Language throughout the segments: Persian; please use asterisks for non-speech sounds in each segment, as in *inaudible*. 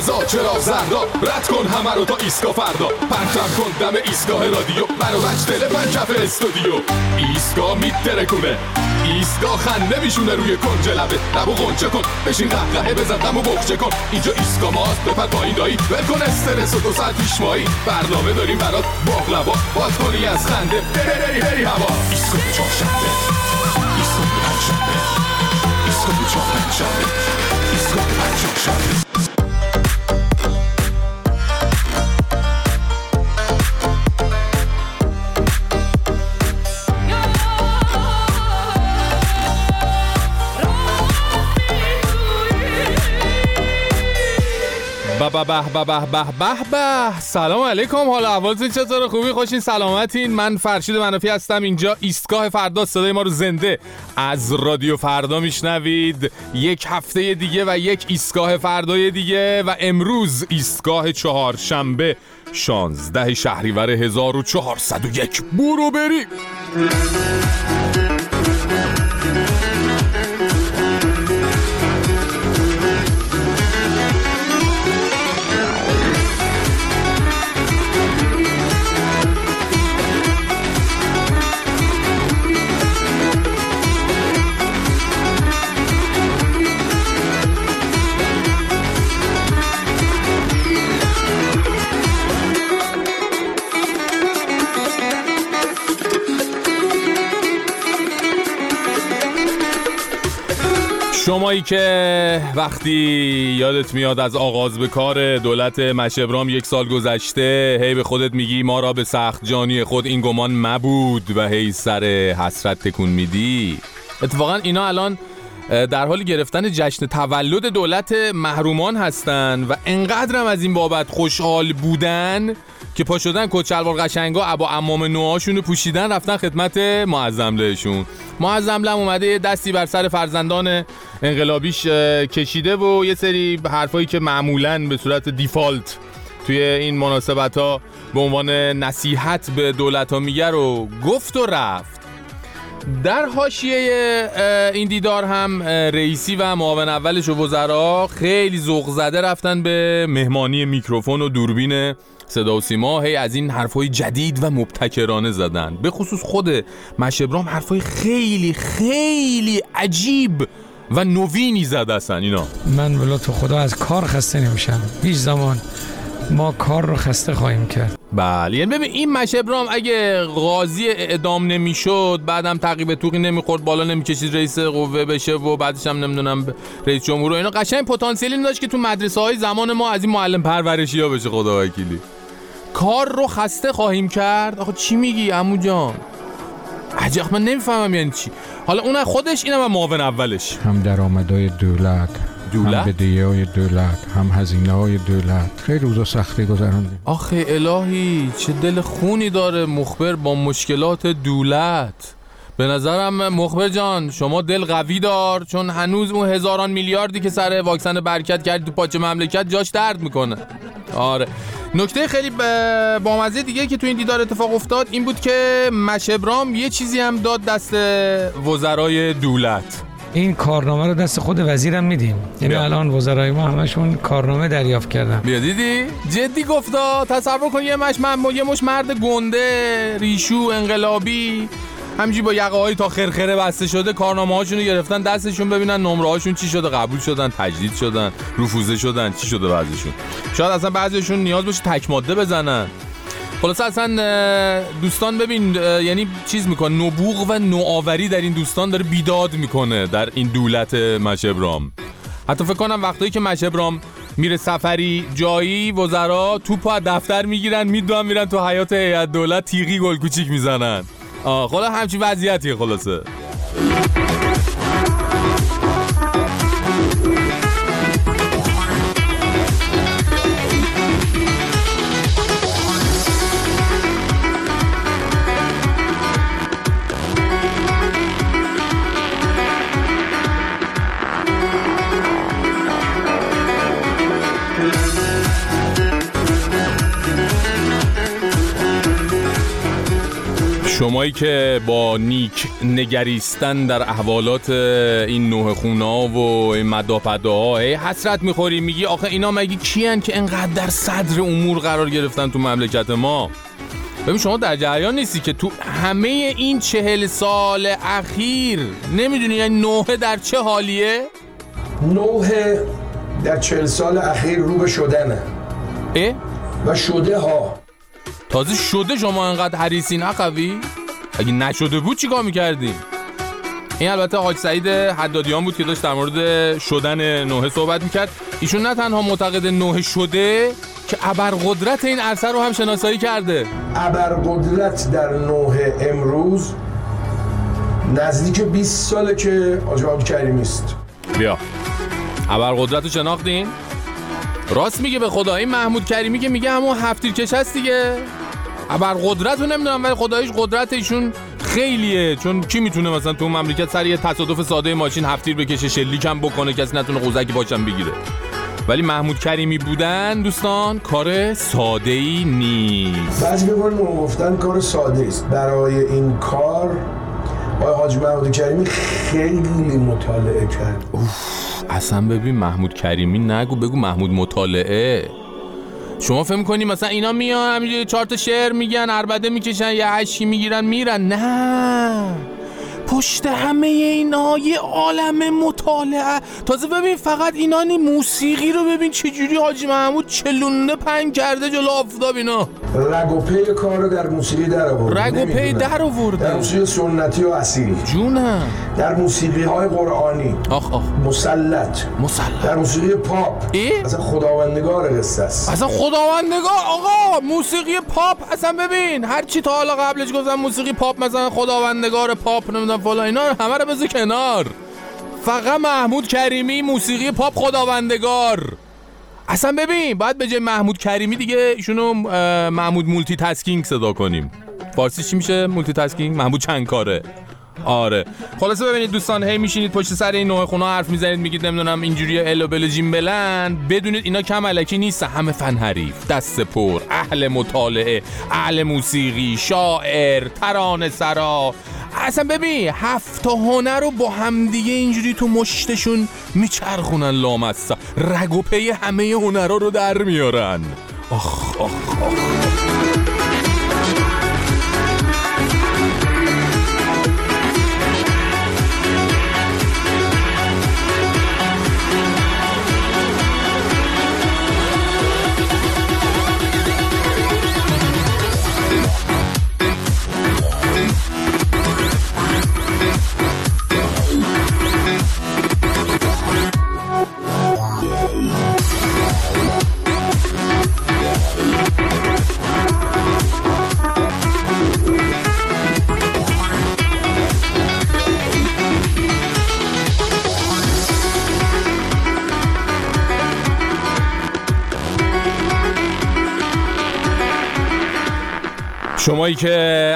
قرمزا چرا زردا رد کن همه رو تا ایسکا فردا. پرچم کن دم ایستگاه رادیو. منو مجتله پنجف استودیو. ایسکا میترکونه ایستگاه خنده میشونه روی کنج لبه. لبو غنچه کن بشین قهقهه بزن دمو بخچه کن. اینجا ایسکا ماست بپر پایین دایی. ول کن استرس و دو ساعت پیش مایی. برنامه داریم برات باقلبا باد کنی از خنده. بری بری هوا. ایسکا چهارشنبه ایسکا پنجشنبه ایسکا چهارشنبه ایسکا پنجشنبه به به به به به به سلام علیکم حال احوالتون چطور خوبی؟ خوشین؟ سلامتین؟ من فرشید منافی هستم. اینجا ایستگاه فردا صدای ما رو زنده از رادیو فردا میشنوید. یک هفته دیگه و یک ایستگاه فردای دیگه و امروز ایستگاه چهارشنبه 16 شهریور 1401 برو بریم! شمایی که وقتی یادت میاد از آغاز به کار دولت مشبرام یک سال گذشته هی به خودت میگی ما را به سخت جانی خود این گمان مبود و هی سر حسرت تکون میدی. اتفاقا اینا الان در حال گرفتن جشن تولد دولت محرومان هستن و انقدرم از این بابت خوشحال بودن که پا شدن کچلوار قشنگا ابا امام نوهاشون رو پوشیدن رفتن خدمت معظم لهشون. معظم لم اومده یه دستی بر سر فرزندان انقلابیش کشیده و یه سری حرفایی که معمولا به صورت دیفالت توی این مناسبت ها به عنوان نصیحت به دولت ها میگه رو گفت و رفت. در حاشیه این دیدار هم رئیسی و معاون اولش و وزرا خیلی ذوق زده رفتن به مهمانی میکروفون و دوربین صدا و سیما. هی از این حرفای جدید و مبتکرانه زدن. به خصوص خود مشبرام حرفای خیلی خیلی عجیب و نوینی زده اصلا اینا. من بلا تو خدا از کار خسته نمیشم. هیچ زمان ما کار رو خسته خواهیم کرد. بله. یعنی ببین این مشبرام اگه قاضی اعدام نمی‌شد بعدم تعقیب توقی نمی‌خورد بالا نمی‌کشید رئیس قوه بشه و بعدش هم نمی‌دونم رئیس جمهور و اینا. قشنگ پتانسیلی داشت که تو مدرسه های زمان ما از این معلم پرورشی ها بشه خدا وکیلی. کار رو خسته خواهیم کرد. آخه چی میگی عمو جان؟ عجب من نمی‌فهمم یعنی چی. حالا اون خودش اینم معاون اولش. هم درآمدهای دولت. دولت؟ هم بدهی های دولت هم هزینه های دولت. خیلی روزا سختی گذراندیم آخه الهی چه دل خونی داره مخبر با مشکلات دولت. به نظرم مخبر جان شما دل قوی دار چون هنوز اون هزاران میلیاردی که سر واکسن برکت کردی تو پاچه مملکت جاش درد می‌کنه. آره. نکته خیلی بامزه دیگه که تو این دیدار اتفاق افتاد این بود که مشبرام یه چیزی هم داد دست وزرای دولت. این کارنامه رو دست خود وزیرم میدیم. یعنی. الان وزرای ما همشون کارنامه دریافت کردن. بیا دیدی؟ جدی گفتا؟ تصور کن یه مش من یه مش مرد گنده ریشو انقلابی همجی با یقه های تا خرخره بسته شده کارنامه هاشون رو گرفتن دستشون ببینن نمره هاشون چی شده قبول شدن تجدید شدن رفوزه شدن چی شده بعضیشون؟ شاید اصلا بعضیشون نیاز باشه تک ماده بزنن. خلاصه اصلا دوستان ببین یعنی چیز می‌کنه نبوغ و نوآوری در این دوستان داره بیداد می‌کنه در این دولت مشبرام حتی فکر کنم وقتایی که مشبرام میره سفری جایی وزرا توپو از دفتر می‌گیرن می‌دونن میرن تو حیات هیئت دولت تیغی گل کوچیک می‌زنن. آه خلا همچین وضعیتیه خلاصه. شمایی که با نیک نگریستن در احوالات این نوه خونا و این مداپداها حسرت می‌خوری میگی آخه اینا مگه کیان که انقدر در صدر امور قرار گرفتن تو مملکت ما ببین شما در جریان نیستی که تو همه این چهل سال اخیر نمی‌دونی یعنی نوه در چه حالیه؟ نوح در چهل سال اخیر رو به شدنه اه؟ و شده ها تازه شده شما انقدر حریصین اخوی؟ اگه نشده بود چیکار می‌کردیم؟ این البته حاج سعید حدادیان بود که داشت در مورد شدن نوحه صحبت می‌کرد ایشون نه تنها معتقد نوحه شده که ابرقدرت این عرصه رو هم شناسایی کرده ابرقدرت در نوح امروز نزدیک 20 ساله که محمود کریمی است بیا ابرقدرت رو شناختین؟ راست میگه به خدا این محمود کریمی که میگه همون هفتیر کش هست دیگه ابرقدرت رو نمی‌دونم ولی خدایش قدرت ایشون خیلیه. چون کی می‌تونه مثلا تو مملکت سر یه تصادف ساده ماشین هفتیر بکشه شلیک هم بکنه کسی نتونه قوزکی باشم بگیره. ولی محمود کریمی بودن دوستان کار ساده ای نیست. بعضی به قول گفتن کار ساده است. برای این کار آقای حاج محمود کریمی خیلی مطالعه کرد. اصلا ببین محمود کریمی نگو بگو محمود مطالعه. شما فهم کنی مثلا اینا میان همینجوری چهار تا شعر میگن عربده می‌کشن یه هشی می‌گیرن میرن؟ نه. پشت همه اینا یه عالم مطالعه. تازه ببین فقط اینا نی موسیقی رو ببین چجوری حاجی محمود چلونه پنگ کرده جلو آفتاب اینا. رگ و پی کار رو در موسیقی در آورد رگ و پی. در آورده. در موسیقی سنتی و اصیل جونم در موسیقی های قرآنی. آخ آخ. مسلط. مسلط در موسیقی پاپ. ای؟ اصلا خداوندگار قصه است. اصلا خداوندگار؟ آقا موسیقی پاپ اصلا ببین. هر چی تا حالا قبلش گفتم موسیقی پاپ مثلا خداوندگار پاپ نمی‌دونم فلان اینا همه رو بذار کنار. فقط محمود کریمی موسیقی پاپ خداوندگار. اصلا ببین باید به جای محمود کریمی دیگه ایشونو محمود multitasking صدا کنیم. فارسی چی میشه multitasking محمود چند کاره آره. خلاصه ببینید دوستان هی میشینید پشت سر این نوحه خونا حرف می‌زنید میگید نمی‌دونم اینجوری ال و بل جیم بلند. بدونید اینا کم الکی نیست همه فن حریف. دست پر اهل مطالعه اهل موسیقی شاعر ترانه سرا. اصلا ببین هفت تا هنر رو با همدیگه اینجوری تو مشتشون میچرخونن لامصب. رگ و پی همه هنرها رو در میارن. آخ آخ آخ. شمایی که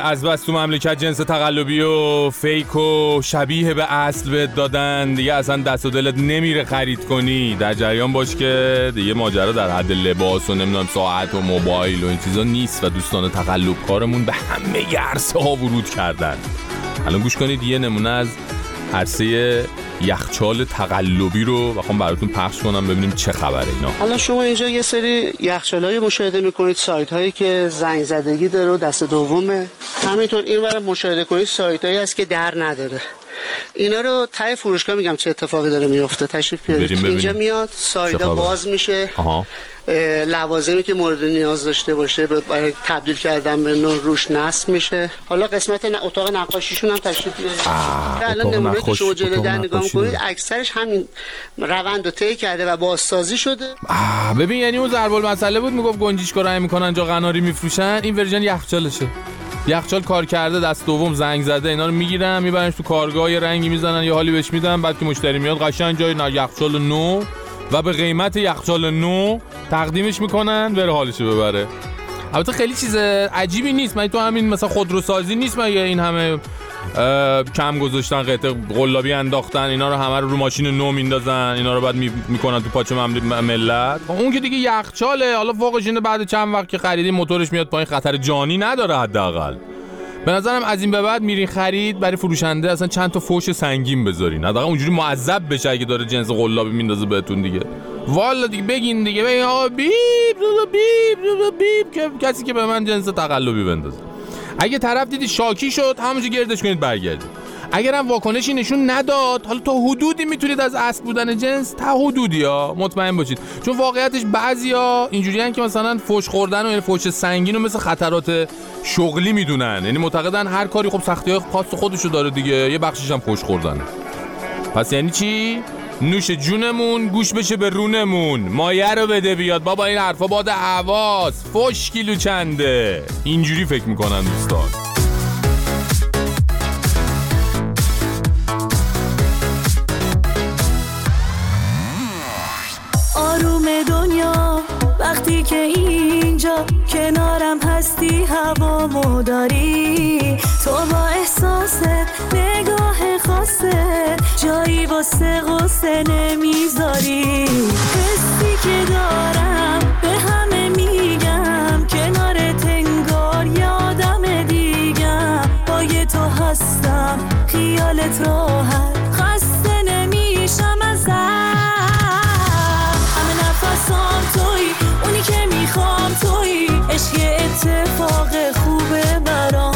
از بس تو مملکت جنس تقلبی و فیک و شبیه به اصل بهت دادن دیگه اصلا دست و دلت نمیره خرید کنی. در جریان باش که دیگه ماجرا در حد لباس و نمی‌دونم ساعت و موبایل و این چیزا نیست و دوستان تقلب کارمون به همه عرصه ها ورود کردن. الان گوش کنید یه نمونه از عرصه یخچال تقلبی رو بخوام براتون پخش کنم ببینیم چه خبره اینا. حالا شما اینجا یه سری یخچالای مشاهده می‌کنید سایت هایی که زنگ زدگی داره و دست دومه. همینطور این مشاهده کنید سایت هایی هست که در نداره. اینا رو ته فروشگاه میگم چه اتفاقی داره میفته. تشریف بیارید. اینجا میاد خبر؟ باز میشه. آها. لوازمی که مورد نیاز داشته باشه برای تبدیل کردن به نور روش نصب میشه. حالا قسمت ن- اتاق نقاشیشون هم تشریف بیارید. الان اتاق نمونه که شما جلو اتاق در نگاه می‌کنید. اکثرش همین روند رو طی کرده و بازسازی شده. آه ببین یعنی اون ضرب المثله بود می‌گفت گنجیشکا رای می‌کنن جا قناری میفروشن. این ورژن یخچالشه. یخچال کار کرده دست دوم زنگ زده اینا رو می‌گیرن میبرنش تو کارگاه یه رنگی می‌زنن یه حالی بهش میدن بعد که مشتری میاد قشنگ جای یخچال نو و به قیمت یخچال نو تقدیمش می‌کنن بره حالشو ببره. البته خیلی چیز عجیبی نیست. من تو همین مثلا خودروسازی نیست مگه این همه کم گذاشتن قطع قلابی انداختن اینا رو همه رو رو ماشین نو میندازن اینا رو بعد می- می‌کنن تو پاچه ملت. خب اون که دیگه یخچاله حالا فوقش اینه بعد چند وقت که خریدی موتورش میاد پایین خطر جانی نداره حداقل. به نظرم از این به بعد میرین خرید برای فروشنده اصلا چند تا فوش سنگین بذارین. حداقل اونجوری معذب بشه اگه داره جنس قلابی میندازه بهتون دیگه. والا دیگه بگین دیگه. بگین آقا بیب دو بیب دو بیب. کسی که به من جنس تقلبی بندازه. اگه طرف دیدی شاکی شد همونجا گردش کنید برگردید. اگرم واکنشی نشون نداد حالا تا حدودی می‌تونید از اصل بودن جنس تا حدودی ها. مطمئن باشید. چون واقعیتش بعضیا اینجوریان که مثلا فوش خوردن و یعنی فوش سنگین و مثل خطرات شغلی می‌دونن. یعنی معتقدن هر کاری خب سختی های خاص خودشو داره دیگه. یه بخشش هم فوش خوردنه. پس یعنی چی؟ نوش جونمون گوش بشه به رونمون. مایه رو بده بیاد. بابا این حرفا باد حواس فوش کیلو چنده اینجوری فکر می‌کنن دوستان. هستی هوامو داری. تو با احساست نگاه خاصه جایی واسه غصه نمی‌ذاری. حسی که دارم به همه میگم. کنار تنگار یادم دیگم. با یه تو هستم خیالت راحت. خسته نمیشم توی اونی که می‌خوام عشق اتفاق خوبه برام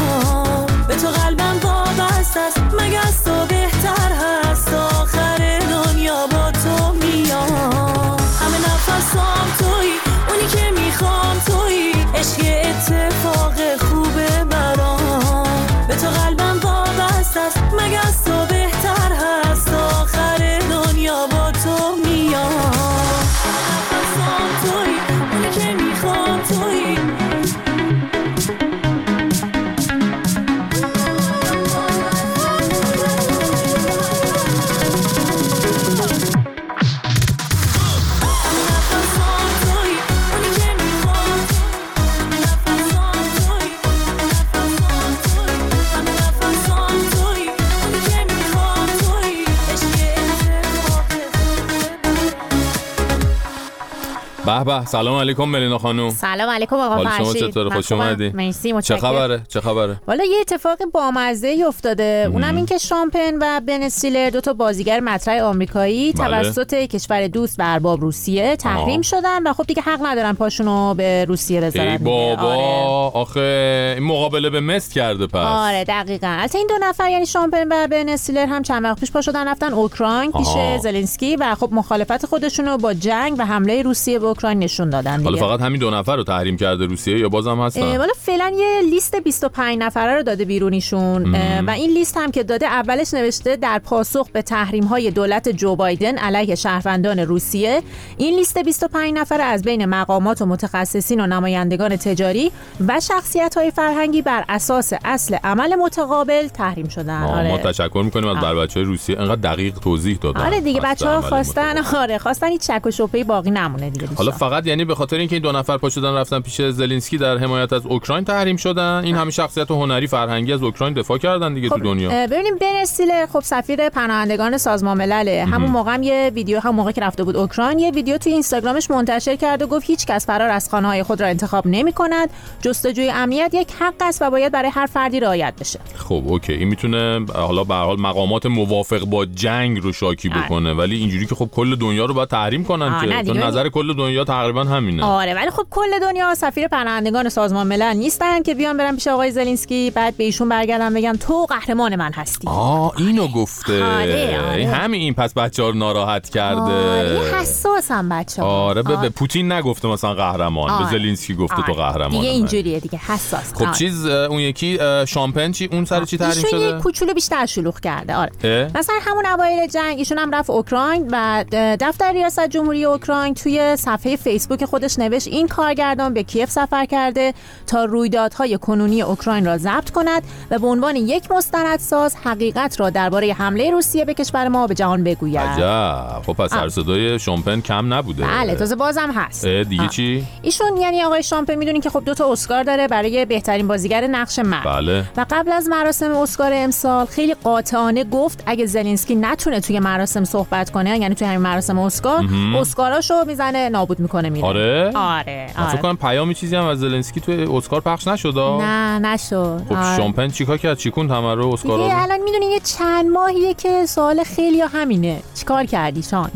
به سلام علیکم ملینا خانوم سلام علیکم آقا شما فرشید چطوره؟ من خوش. اومدی؟ مرسی چه خبره چه خبره والا یه اتفاق بامزه ای افتاده اونم این که شامپن و بن استیلر دو تا بازیگر مطرح آمریکایی بله. توسط کشور دوست و ارباب روسیه تحریم. شدن و خب دیگه حق ندارن پاشونو به روسیه بذارن ای. بابا آره. آخه این مقابله به مست کرده پس آره دقیقا البته این دو نفر یعنی شامپن و بن استیلر هم چند وقت پیش پا شدن رفتن اوکراین پیش. زلنسکی و خب مخالفت خودشونو با جنگ و حمله روسیه به اوکراین نشون دادن دیگه حالا فقط همین دو نفر رو تحریم کرده روسیه یا بازم هستن والا فعلا یه لیست 25 نفره رو داده بیرونیشون و این لیست هم که داده اولش نوشته در پاسخ به تحریم های دولت جو بایدن علیه شهروندان روسیه این لیست 25 نفره از بین مقامات و متخصصین و نمایندگان تجاری و شخصیت های فرهنگی بر اساس اصل عمل متقابل تحریم شدن آه، ما آره. تشکر می‌کنیم از آره. بر بچه روسیه انقدر دقیق توضیح دادن آره دیگه اصل بچه ها عمل خواستن متقابل. آره خواستن هیچ شک و شبهه باقی نمونه دیگه حالا دوستان. فقط یعنی به خاطر اینکه این دو نفر پا شدن رفتن پیش زلنسکی در حمایت از اوکراین تحریم شدن این همه شخصیت هنری فرهنگی از اوکراین دفاع کردن دیگه تو دنیا. ببینیم بن استیلر خب سفیر پناهندگان سازمان ملله همون موقع هم یه ویدیو هم موقع که رفته بود اوکراین یه ویدیو توی اینستاگرامش منتشر کرد و گفت هیچ کس فرار از خانه های خود را انتخاب نمی کند جستجوی امنیت یک حق است و باید برای هر فردی رعایت بشه. خب اوکی. این می‌تونه حالا به هر حال مقامات موافق با جنگ رو شاکی آره. بکنه ولی اینجوری که خب کل دنیا رو باید تحریم کنن که. نظر کل دنیا تقریبا همینه. آره ولی خب کل دنیا سفیر پناهندگان سازمان ملل نیستن که بیان برن پیش آقای زلنسکی بعد به ایشون برگردن بگن تو قهرمان من هستی. آه اینو گفته. آره، آره. همین این پس بچه ها رو ناراحت کرده. آره حساس هم بچه آره به, به پوتین نگفته مثلا قهرمان. به زلنسکی گفته تو قهرمان دیگه. اینجوریه دیگه حساس. خب آره. چیز اون یکی شامپن چی اون سر چی تحریم ایشون یه شده؟ کوچولو بیشتر شلوغ کرده آره؟ مثلا همون اوایل جنگ ایشون هم رفت اوکراین و دفتر ریاست جمهوری اوکراین توی صفحه صفحه فیسبوک خودش نوشت این کارگردان به کیف سفر کرده تا رویدادهای کنونی اوکراین را ضبط کند و به عنوان یک مستندساز حقیقت را درباره حمله روسیه به کشور ما به جهان بگوید. عجب. خب پس سر صدای شامپن کم نبوده. بله تازه بازم هست. دیگه آه. چی؟ ایشون یعنی آقای شامپه می‌دونین که خب دو تا اسکار داره برای بهترین بازیگر نقش مرد. بله. و قبل از مراسم اسکار امسال خیلی قاطعانه گفت اگه زلنسکی نتونه توی مراسم صحبت کنه یعنی توی همین مراسم اسکار اسکاراشو می‌زنه نابود می‌کنه. میره آره؟ آره من فکر آره. کنم پیامی چیزی هم از زلنسکی توی اسکار پخش نشد؟ نه نشد. خب آره. شامپن چیکار کرد؟ چیکون همه رو اسکارا دیگه؟ الان می‌دونین یه چند ماهیه که سوال خیلی همینه. چیکار کردی شان؟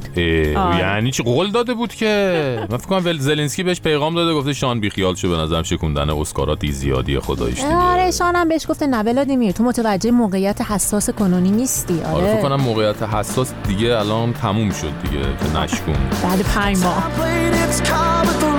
آره. یعنی چی؟ قول داده بود که *laughs* من فکر کنم ول- زلنسکی بهش پیغام داده گفته شان بیخیال شو به نظرم شکوندن اسکارات دی زیادی خداییش دیگه. آره شانم بهش گفته نه ولادیمیر تو متوجه موقعیت حساس کنونی نیستی. آره. فکر آره کنم موقعیت حساس دیگه الان تموم شد دیگه که نشکون بعد پنج ماه. car with the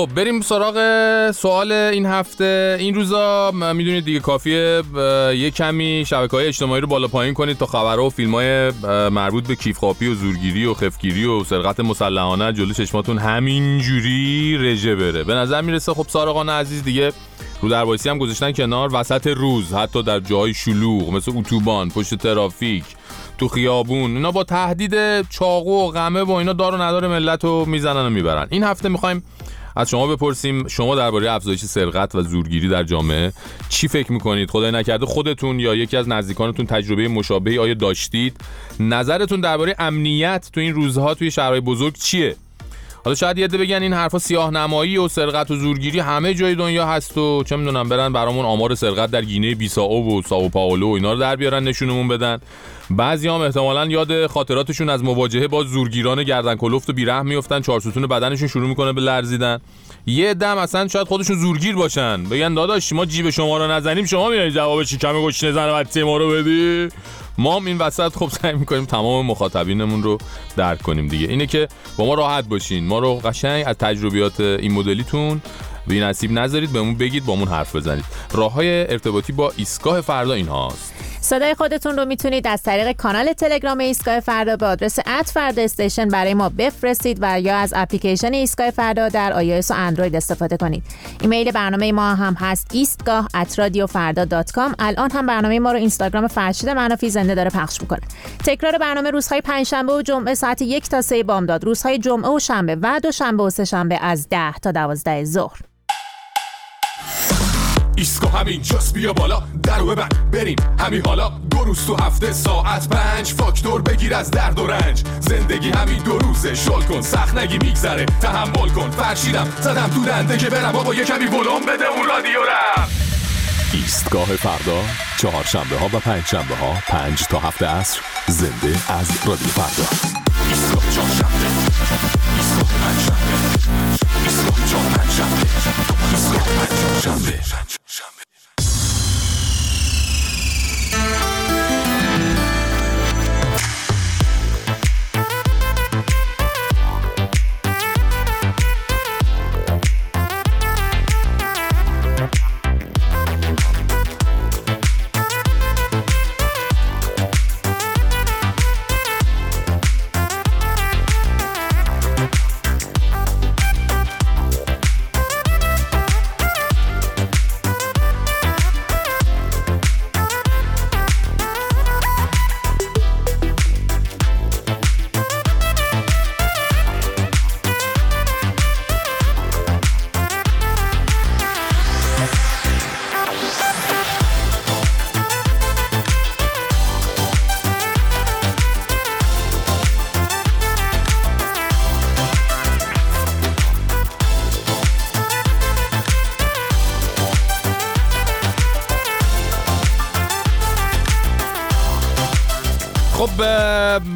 خب بریم سراغ سوال این هفته. این روزا می‌دونید دیگه کافیه یه کمی شبکه های اجتماعی رو بالا پایین کنید تا خبرها و فیلم های مربوط به کیفخاپی و زورگیری و خفگیری و سرقت مسلحانه. جلو چشماتون همینجوری رژه بره. به نظر می‌رسه خب سارقان عزیز دیگه رو دربایسی هم گذاشتن کنار. وسط روز حتی در جای شلوغ مثل اتوبان پشت ترافیک تو خیابون اینا با تهدید چاقو و غمه و اینا دار و ندار ملت رو می‌زنن و می‌برن. این هفته می‌خوایم از شما بپرسیم شما درباره افزایش سرقت و زورگیری در جامعه چی فکر می‌کنید؟ خدای نکرده خودتون یا یکی از نزدیکانتون تجربه مشابهی آیا داشتید؟ نظرتون درباره امنیت تو این روزها توی شهرهای بزرگ چیه؟ حالا شاید یه بگن این حرفا سیاه نمایی و سرقت و زورگیری همه جای دنیا هست و چه می‌دونم برن برامون آمار سرقت در گینه بیساو و ساو پائولو و اینا رو در بیارن نشونمون بدن. بعضی هم احتمالا یاد خاطراتشون از مواجهه با زورگیران گردن کلفت و بیرحم میفتن چارستون بدنشون شروع می‌کنه به لرزیدن. یه دم اصلا شاید خودشون زورگیر باشن. بگن داداش ما جیب شما رو نزنیم شما میای جواب شکم گشنه زن بچه ما رو بدی؟ ما هم این وسط خب سعی می‌کنیم تمام مخاطبینمون رو درک کنیم دیگه. اینه که با ما راحت باشین. ما رو قشنگ از تجربیات این مدلیتون بی نصیب نذارید بهمون بگید بامون حرف بزنید. راه های ارتباطی با ایستگاه فردا این هاست صدای خودتون رو می‌تونید از طریق کانال تلگرام ایستگاه فردا به آدرس ات فردا استیشن برای ما بفرستید و یا از اپلیکیشن ایستگاه فردا در iOS و اندروید استفاده کنید. ایمیل برنامه ما هم هست ایستگاه ات رادیو فردا الان هم برنامه ما رو اینستاگرام فرشید منافی زنده داره پخش می‌کنه. تکرار برنامه روزهای پنجشنبه و جمعه ساعت یک تا سه بامداد. روزهای جمعه و شنبه و دوشنبه و سهشنبه از ده تا دوازده ظهر. ایستگاه همین جاست بیا بالا. در ببند بریم همین حالا. دو روز تو هفته ساعت پنج. فاکتور بگیر از درد و رنج. زندگی همین دو روزه. شل کن سخت نگی میگذره. تحمل کن. فرشیدم زدم تو دنده که برم. بابا یه کمی ولوم بده اون رادیو رم ایستگاه فردا چهارشنبه ها و پنج شنبه ها پنج تا هفت عصر. زنده از رادیو فردا. ایستگاه چهار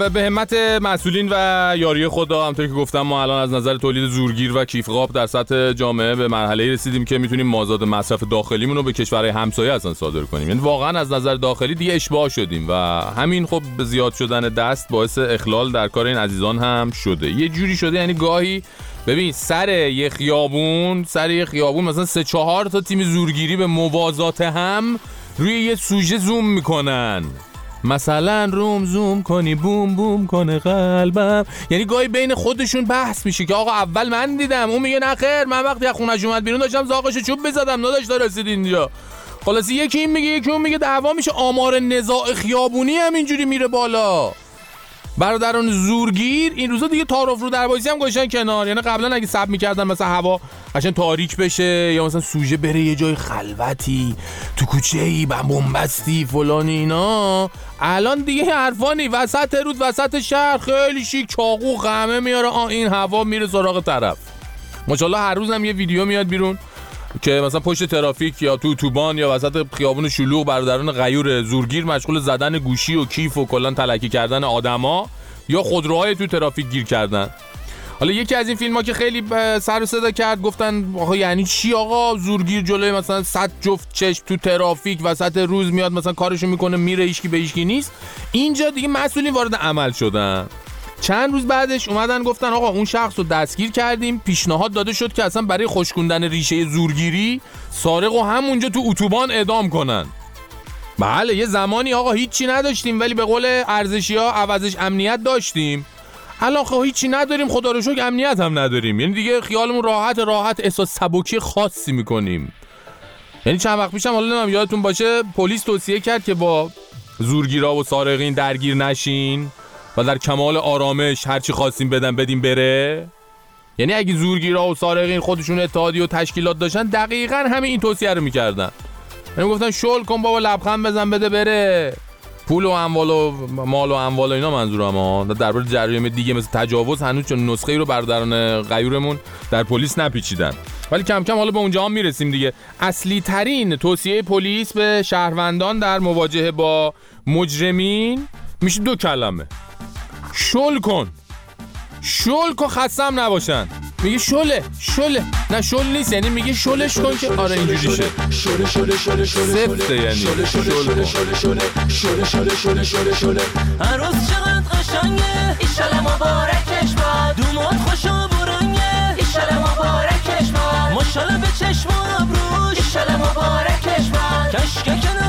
به همت مسئولین و یاری خدا همطور که گفتم ما الان از نظر تولید زورگیر و کیف قاب در سطح جامعه به مرحله رسیدیم که می‌تونیم مازاد مصرف داخلیمون رو به کشورهای همسایه اصلا صادر کنیم. یعنی واقعا از نظر داخلی دیگه اشباع شدیم و همین خب به زیاد شدن دست باعث اخلال در کار این عزیزان هم شده. یه جوری شده یعنی گاهی ببین سر یه خیابون سر یه خیابون مثلا سه چهار تا تیم زورگیری به موازات هم روی یه سوژه زوم می‌کنن. مثلا روم زوم کنی بوم بوم کنه قلبم. یعنی گاهی بین خودشون بحث میشه که آقا اول من دیدم اون میگه نه خیر من وقتی از خونش اومد بیرون داشتم زاغشو چوب بزدم نداشت رسید اینجا. خلاص یکی این میگه یکی اون میگه دعوا میشه. آمار نزاع خیابونی هم اینجوری میره بالا. برادران زورگیر این روزا دیگه تعارف رو دروازی هم گذاشتن کنار. یعنی قبلا اگه سب می‌کردن مثلا هوا قشنگ تاریک بشه یا مثلا سوژه بره یه جای خلوتی تو کوچه ای بنبستی فلان اینا. الان دیگه حرفانی وسط روز وسط شهر. خیلی شیک چاقو خمه میاره. آ این هوا میره سراغ طرف. ماشاءالله هر روز هم یه ویدیو میاد بیرون. که مثلا پشت ترافیک یا تو اتوبان یا وسط خیابون شلوغ برادران غیور زورگیر مشغول زدن گوشی و کیف و کلا تلکی کردن آدما یا خودروهای تو ترافیک گیر کردن. حالا یکی از این فیلم ها که خیلی سر و صدا کرد گفتن آقا یعنی چی آقا؟ زورگیر جلوی مثلا 100 جفت چشم تو ترافیک وسط روز میاد مثلا کارشو می‌کنه میره هیچکی به هیچکی نیست. اینجا دیگه مسئولین وارد عمل شدن. چند روز بعدش اومدن گفتن آقا اون شخص رو دستگیر کردیم. پیشنهاد داده شد که اصلا برای خشکوندن ریشه زورگیری سارق و همونجا تو اتوبان اعدام کنن. بله یه زمانی آقا هیچی نداشتیم ولی به قول ارزشی ها عوضش امنیت داشتیم. الان خب هیچی نداریم خدا رو شکر امنیت هم نداریم. یعنی دیگه خیالمون راحت راحت احساس سبکی خاصی می‌کنیم. یعنی چند وقت پیشم حالا نمی‌دونم یادتون باشه پلیس توصیه کرد که با زورگیرا و سارقین درگیر نشین. و در کمال آرامش هرچی خواستیم بدن بدیم بره. یعنی اگه زورگیرا و سارقین خودشون اتحادی و تشکیلات داشتن دقیقا همین این توصیه رو می‌کردن. یعنی گفتن شل کن بابا لبخند بزن بده بره. پول و اموال و مال و اموال و اینا منظورم ها. درباره جرایم دیگه مثل تجاوز هنوز چون نسخه ای رو برادران غیورمون در پلیس نپیچیدن. ولی کم کم حالا به اونجا هم می‌رسیم دیگه. اصلی ترین توصیه پلیس به شهروندان در مواجهه با مجرمین میشه دو کلمه. شل کن شل کن خستم نباشن میگه شله شله نه شل نیست یعنی میگه شلش کن که آره اینجوری شه سفته یعنی شل کن عروس چقدر قشنگه ایشالا مبارکش باد دومات خوش و برنگه ایشالا مبارکش باد ماشالا به چشم و ابروش ایشالا مبارکش باد کشکه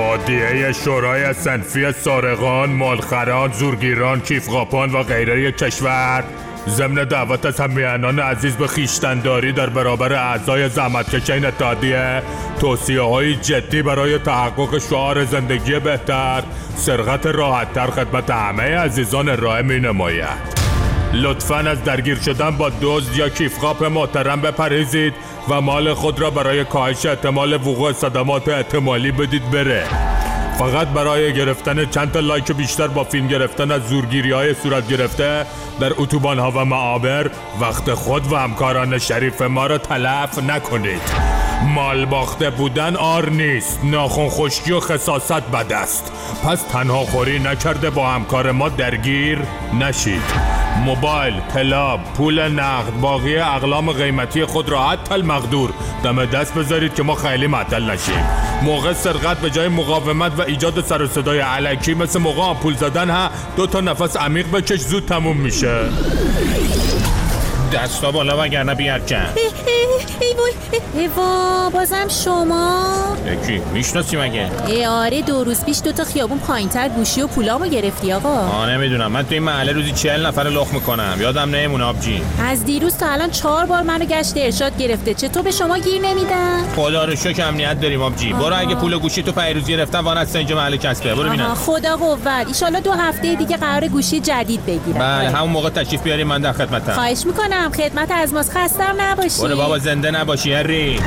باد اتحادیه شورای صنفی سارقان، مالخران، زورگیران، کیفقاپان و غیره کشور ضمن دعوت از همیهنان عزیز به خیشتنداری در برابر اعضای زحمتکش این اتحادیه توصیه های جدی برای تحقق شعار زندگی بهتر سرقت راحتتر خدمت همه عزیزان ارائه می نماید لطفا از درگیر شدن با دزد یا کیفقاپ محترم بپرهیزید و مال خود را برای کاهش احتمال وقوع صدمات احتمالی بدید بره. فقط برای گرفتن چند تا لایک بیشتر با فیلم گرفتن از زورگیری های صورت گرفته در اتوبان ها و معابر وقت خود و همکاران شریف ما را تلف نکنید. مال باخته بودن آر نیست ناخون خشکی و خصاصت بد است. پس تنها خوری نکرده با همکار ما درگیر نشید. موبایل، طلا، پول نقد، باقی اقلام قیمتی خود را حتی المقدور. دم دست بذارید که ما خیلی معطل نشیم. موقع سرقت به جای مقاومت و ایجاد سر و صدای علکی مثل موقع آمپول زدن ها دو تا نفس عمیق بکش زود تموم میشه. دستا بالا وگرنه بیارکن ای وای. ایوا بازم شما. یکی می‌شناسی مگه؟ ای آره دو روز پیش دو تا خیابون پایینتر گوشی و پولامو گرفتی آقا. آه نمی‌دونم. من تو این محله روزی چهل نفر لخ می‌کنم. یادم نمیمونه آبجی. از دیروز تا الان چهار بار منو گشت ارشاد گرفته. چطور به شما گیر نمیدن؟ خدا رو شکر امنیت داریم آبجی. برو اگه پول گوشی تو پیروز گرفتن وان از اینجا محله کسبه. برو ببینم. خدا قوت. ایشالله دو هفته دیگه قرار گوشی جدید بگیرم. بله همون موقع تشریف بیاریم من در خدمتم. خواهش می‌کنم. خدمت از ماست. خستم نباشی. برو بابا زنده نباشی هری.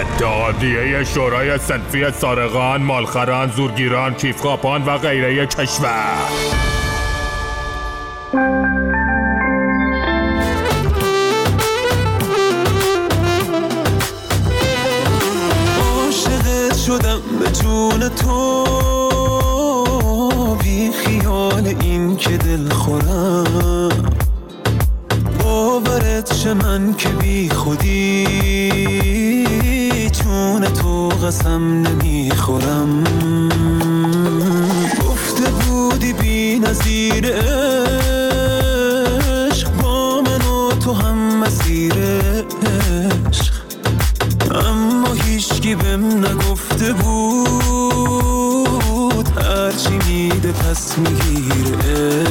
اتحادیه شورای سنفی سارقان مالخران زورگیران کیفخاپان و غیره کشور. عاشقت شدم به جون تو. بی خیال این که دل خورم. باورت شه من که بی خودی؟ چون تو قسم نمی‌خورم. گفته بودی بی نظیر عشق با من و تو هم مسیر عشق. اما هیچکی بهم نگفته بود هرچی میده پس می‌گیره.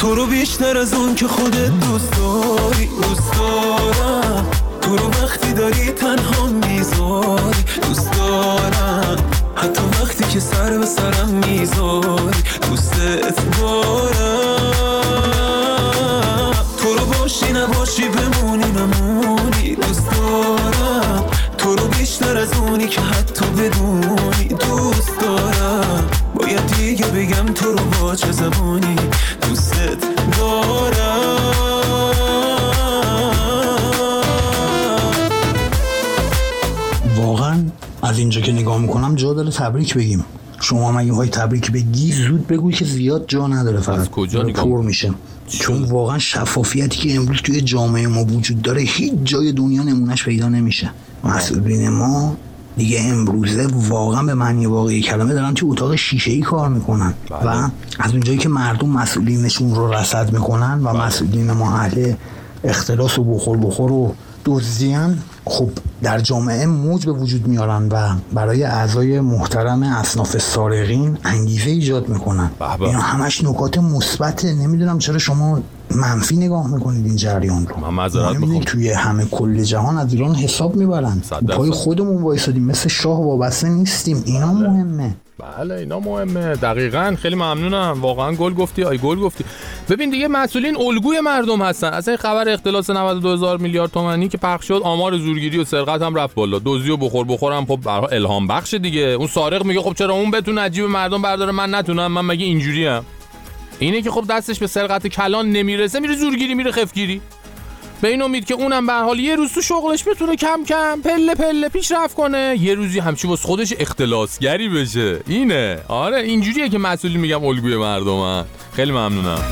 تو رو بیشتر از اون که خودت دوست داری دوست دارم. تو رو وقتی داری تنها می‌ذاری دوست دارم. حتی وقتی که سر به سرم می‌ذاری دوستت دارم تو رو باشی نباشی بمونی نمونی دوست دارم. تو رو بیشتر از اونی که حتی بدونی دوست دارم. باید دیگه بگم تو رو با چه زبانی از اینجا که نگاه می‌کنم جا داره تبریک بگیم. شما مگه های تبریک بگی زود بگوی که زیاد جا نداره فقط. از کجا پر میشه. چون واقعا شفافیتی که امروز توی جامعه ما وجود داره هیچ جای دنیا نمونهش پیدا نمیشه. مسئولین ما دیگه امروزه واقعا به معنی واقعی کلمه دارن توی اتاق شیشه ای کار می‌کنن. و از اونجایی که مردم مسئولینشون رو رصد می‌کنن و مسئولین ما اهل اختلاس و بخور بخور و دزدیان خب در جامعه موج به وجود میارن و برای اعضای محترم اصناف سارقین انگیزه ایجاد می‌کنن. اینا همش نکات مثبته. نمی‌دونم چرا شما منفی نگاه می‌کنید این جریان رو. من می‌خوام. توی همه کل جهان از ایران حساب می‌برن. پای. خودمون وایسادیم. مثل شاه وابسته نیستیم. اینا مهمه. بله اینا مهمه. دقیقا. خیلی ممنونم. واقعا گل گفتی. آی گل گفتی. ببین دیگه مسئولین الگوی مردم هستن. اصلا خبر اختلاس 92 هزار میلیارد تومانی که پخش شد آمار زورگیری و سرقت هم رفت بالا. دزدی و بخور بخور هم خب الهام بخش دیگه. اون سارق میگه خب چرا اون بتونه عجیب مردم برداره؟ من نتونم. من مگه اینجوری ام اینه که خب دستش به سرقت کلان نمی‌رسه میره زورگیری میره خفگیری. به این امید که اونم به حال یه روز تو شغلش بتونه کم کم پله پله پیشرفت کنه. یه روزی همچی واسه خودش اختلاسگری بشه. اینه. آره اینجوریه که مسئولی میگم الگوی مردمن خیلی ممنونم.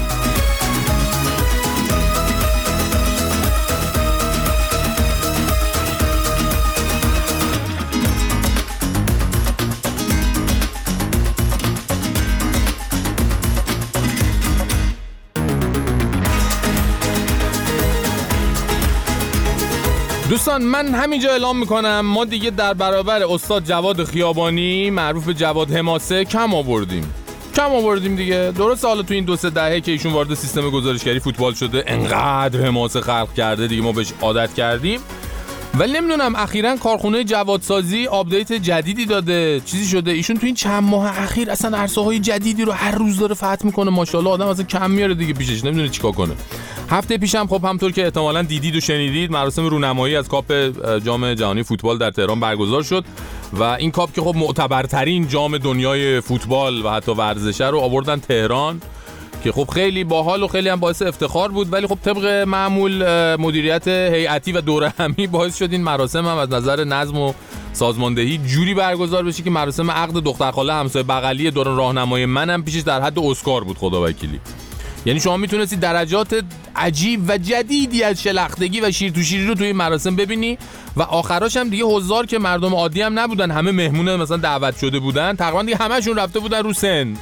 دوستان من همینجا اعلام می‌کنم. ما دیگه در برابر استاد جواد خیابانی معروف به جواد حماسه کم آوردیم. کم آوردیم دیگه. درست حالا تو این دو سه دهه که ایشون وارد سیستم گزارشگری فوتبال شده انقدر حماسه خلق کرده. دیگه ما بهش عادت کردیم. ولی نمی‌دونم اخیرا کارخونه جوادسازی update جدیدی داده. چیزی شده. ایشون تو این چند ماه اخیر اصلا عرصه های جدیدی رو هر روز داره فتح می‌کنه. ماشاءالله آدم اصلا کم میاره دیگه پیشش. نمی‌دونه چیکار کنه. هفته پیشم خب همطور که احتمالا دیدید و شنیدید مراسم رونمایی از کاپ جام جهانی فوتبال در تهران برگزار شد و این کاپ که خب معتبرترین جام دنیای فوتبال و حتی ورزشه رو آوردن تهران. که خب خیلی باحال و خیلی هم باعث افتخار بود ولی خب طبق معمول مدیریت هیئتی و دوره همی باعث شد این مراسم هم از نظر نظم و سازماندهی جوری برگزار بشه که مراسم عقد دختر خاله همسایه بغلی دوران راهنمای منم پیشش در حد اسکار بود خدا وکیلی. یعنی شما می‌تونستی درجات عجیب و جدیدی از شلختگی و شیر تو شیری رو توی این مراسم ببینی و آخراش هم دیگه حضار که مردم عادی هم نبودن همه مهمون مثلا دعوت شده بودن تقریبا دیگه همشون رفته بودن رو سن.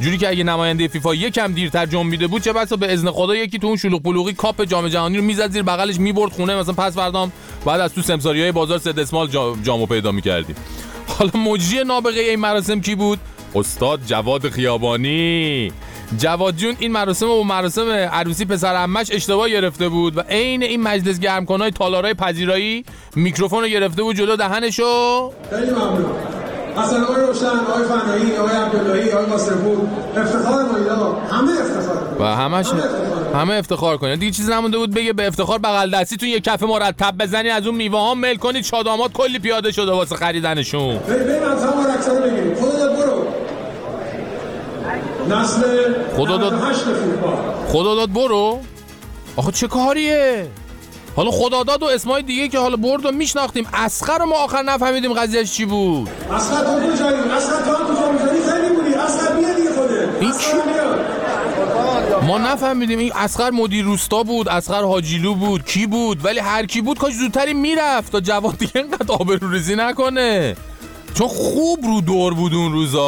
جوری که اگه نماینده فیفا یکم دیرتر جنبیده بود چه بسا به اذن خدا یکی تو اون شلوغ بلوغی کاپ جام جهانی رو می‌زد زیر بغلش می‌برد خونه. مثلا پس فردام بعد از تو سمساری های بازار سه دسمال جا- جامو پیدا می‌کردیم. حالا مجری نابغه این مراسم کی بود؟ استاد جواد خیابانی. جواد جون این مراسم و مراسم عروسی پسر عمش اشتباه گرفته بود و عین این مجلس گرمکنای تالارای پذیرایی میکروفون رو گرفته بود جلو دهنشو. خیلی ممنون. حسن آقای روشن آقای فنایی آقای عبداللهی آقای قاسمپور افتخار ما اینا همه افتخار و همش همه افتخار کنید. دیگه چیزی نمونده بود بگه به افتخار بغل دستیتون یه کف مرتب بزنی از اون میوه ها مل کنید شادامات کلی پیاده شده واسه خریدنشون. بریم بریم همسا مارکسا رو بگیریم. خدا داد برو. نسل خدا داد- 98 فوتبال. خدا داد برو. آخه چه کاریه؟ حالا خداداد و اسمای دیگه که حالا برد و میشناختیم. اسخر رو ما آخر نفهمیدیم قضیهش چی بود؟ اصلا تو کجایی؟ اصلا تو کجا می‌زنی خیلی بودی اصلا بیا دیگه خوده این ما نفهمیدیم. این اسخر مدیر روستا بود اسخر حاجیلو بود کی بود؟ ولی هر کی بود کاش زودتری می‌رفت تا جواد دیگه اینقدر آبروریزی نکنه. چون خوب رو دور بود اون روزا.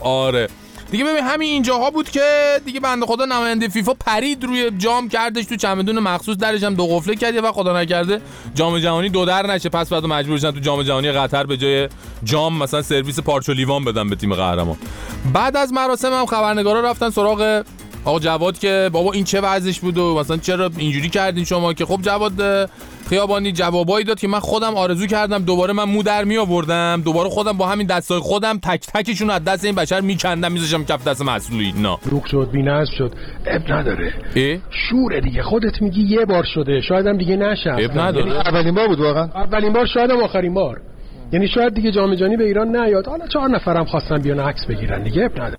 آره. دیگه ببین همین اینجاها بود که دیگه بنده خدا نماینده فیفا پرید روی جام کردش تو چمدون مخصوص درش هم دو قفله کرد و خدا نکرده جام جهانی دو در نشه. پس بعد مجبور شدن تو جام جهانی قطر به جای جام مثلا سرویس پارچ و لیوان بدن به تیم قهرمان. بعد از مراسم هم خبرنگارا رفتن سراغ آقا جواد که بابا این چه وضعش بود و مثلا چرا اینجوری کردین شما که خب جواد خیابانی جوابایی داد که من خودم آرزو کردم دوباره من مو در می آوردم دوباره خودم با همین دستای خودم تک تکشون از دست این بشر میکندم میذاشم کف دست مسئولین نه روک شد بینظم شد اب نداره اه؟ شوره دیگه خودت میگی یه بار شده شاید هم دیگه نشه اب. نداره. یعنی اولین بار بود واقعا اولین بار شاید هم آخرین بار یعنی شاید دیگه جام جهانی به ایران نیاد. حالا چهار نفرم خواستن بیان عکس بگیرن دیگه. اب نداره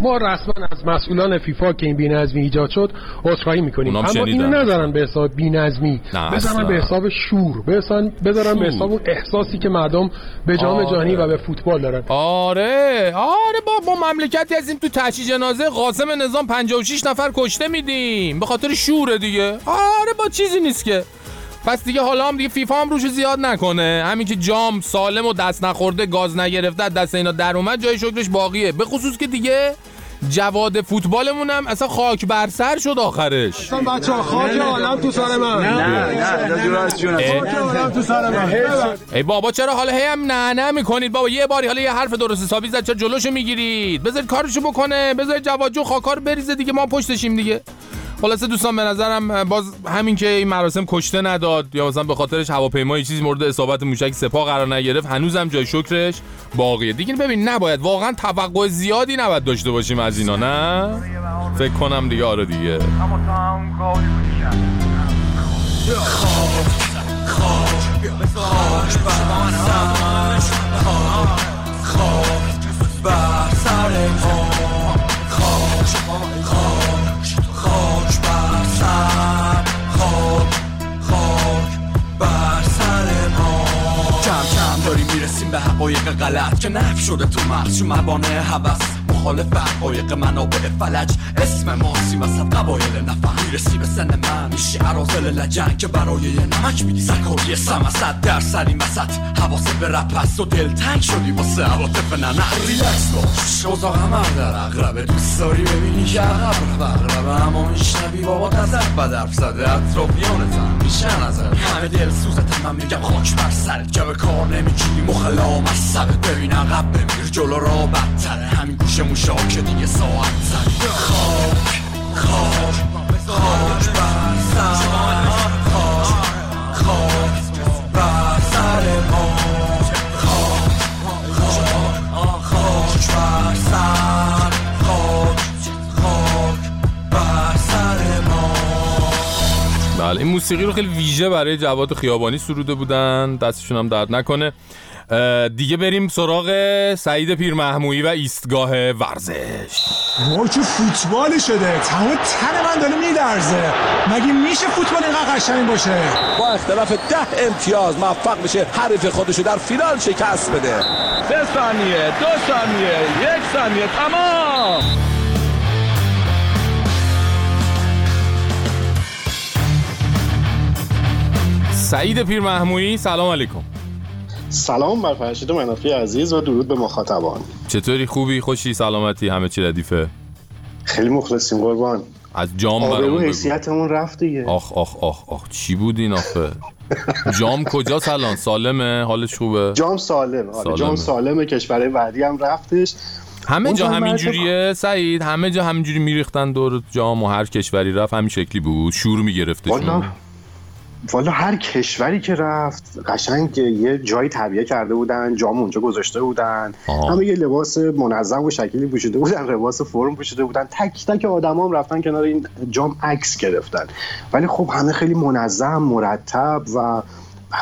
ما رسما از مسئولان فیفا که این بی‌نظمی ایجاد شد عذرخواهی می‌کنیم. اما اینو. نذارن به حساب بی‌نظمی. بذارن. به حساب شور. بذارن بذارن به شور. حساب اون احساسی که مردم به جام آره. جهانی و به فوتبال دارن. آره. آره با ما مملکتی هستیم تو تشییع جنازه. قاسم نظام 56 نفر کشته میدیم. به خاطر شوره دیگه. آره با چیزی نیست که. پس دیگه حالا هم دیگه فیفا هم روش زیاد نکنه. همین که جام سالم و دست نخورده گاز نگرفته از دست اینا در اومد جای شکرش باقیه. به خصوص که دیگه جواد فوتبالمون هم اصلا خاک بر سر شد آخرش. اصلا بچه ها خاک عالم تو سر من. خاک عالم تو سر من. ای بابا چرا حالا هی هم نه نه می‌کنید؟ بابا یه باری حالا یه حرف درست حسابی زد چرا جلوشو می‌گیرید؟ بذارید کارشو بکنه. بذارید جواد جو خاکا رو بریزه دیگه ما پشتشیم دیگه. خلاصه دوستان به نظرم باز همین که این مراسم کشته نداد یا مثلا به خاطرش هواپیمایی چیزی مورد اصابت موشک سپاه قرار نگرفت هنوزم جای شکرش باقیه دیگه ببین نباید واقعا توقع زیادی نباید داشته باشیم از اینا نه فکر کنم دیگه آره دیگه کم به حقایق غلط که نف شده تو مغز موانع هوس مخالف حقایق منابع فلج. اسم ما سی وسط قبایل نفهم می‌رسی به سن من میشی عرازل لجنگ که برای یه نمک میدی زکاری سمست در سری مسط حواست به رپ هست و دلتنگ شدی واسه عواطف نه نه. ریلکس باش. اوضاع همه در اقربه دوست داری ببینی که عقب. رو اقربه اما میشنوی بابا تزد بد حرف زده اطرافیانت هم میشن از همه دل سوزت من میگم خاک بر سرت که به کار نمی‌گیری مخلا مصبت. ببین عقب بمیر جلو را بدتره همین گوش موشا که دیگه ساعت زد. خاک خاک خاک بر سر خاک خاک بر سر ما خاک خاک خاک بر سر خاک خاک بر سر ما بله این موسیقی رو خیلی ویژه برای جواد خیابانی سروده بودن. دستشون هم درد نکنه. دیگه بریم سراغ سعید پیر محمویی و ایستگاه ورزش. وای چه فوتبالی شده. تمام تن من داره میلرزه مگه میشه فوتبال اینقدر قشنگ باشه؟ با اختلاف ده امتیاز موفق بشه حریف خودشو در فینال شکست بده. سه ثانیه دو ثانیه یک ثانیه تمام! سعید پیر محمویی سلام علیکم. سلام بر فرشید منافی عزیز و درود به مخاطبان. چطوری؟ خوبی؟ خوشی؟ سلامتی؟ همه چی ردیفه؟ خیلی مخلصیم قربان. از جام برامون بگو. حیثیتمون رفت دیگه. آخ آخ آخ آخ. چی بود این آخه؟ جام کجا سلام؟ سالمه؟ حالش خوبه؟ جام سالم. آره سالمه. جام سالمه. کشورهای بعدی هم رفتش. همه جا هم همینجوریه؟ سعید همه جا همینجوری میریختن دور جام و هر کشوری رفت همین شکلی بود. شور میگرفتشون. والا هر کشوری که رفت قشنگ یه جایی تبیه کرده بودن جام اونجا گذاشته بودن. آها. همه یه لباس منظم و شکلی پوشیده بودن لباس فرم پوشیده بودن. تک تک آدم هم رفتن کنار این جام عکس گرفتن. ولی خب همه خیلی منظم مرتب و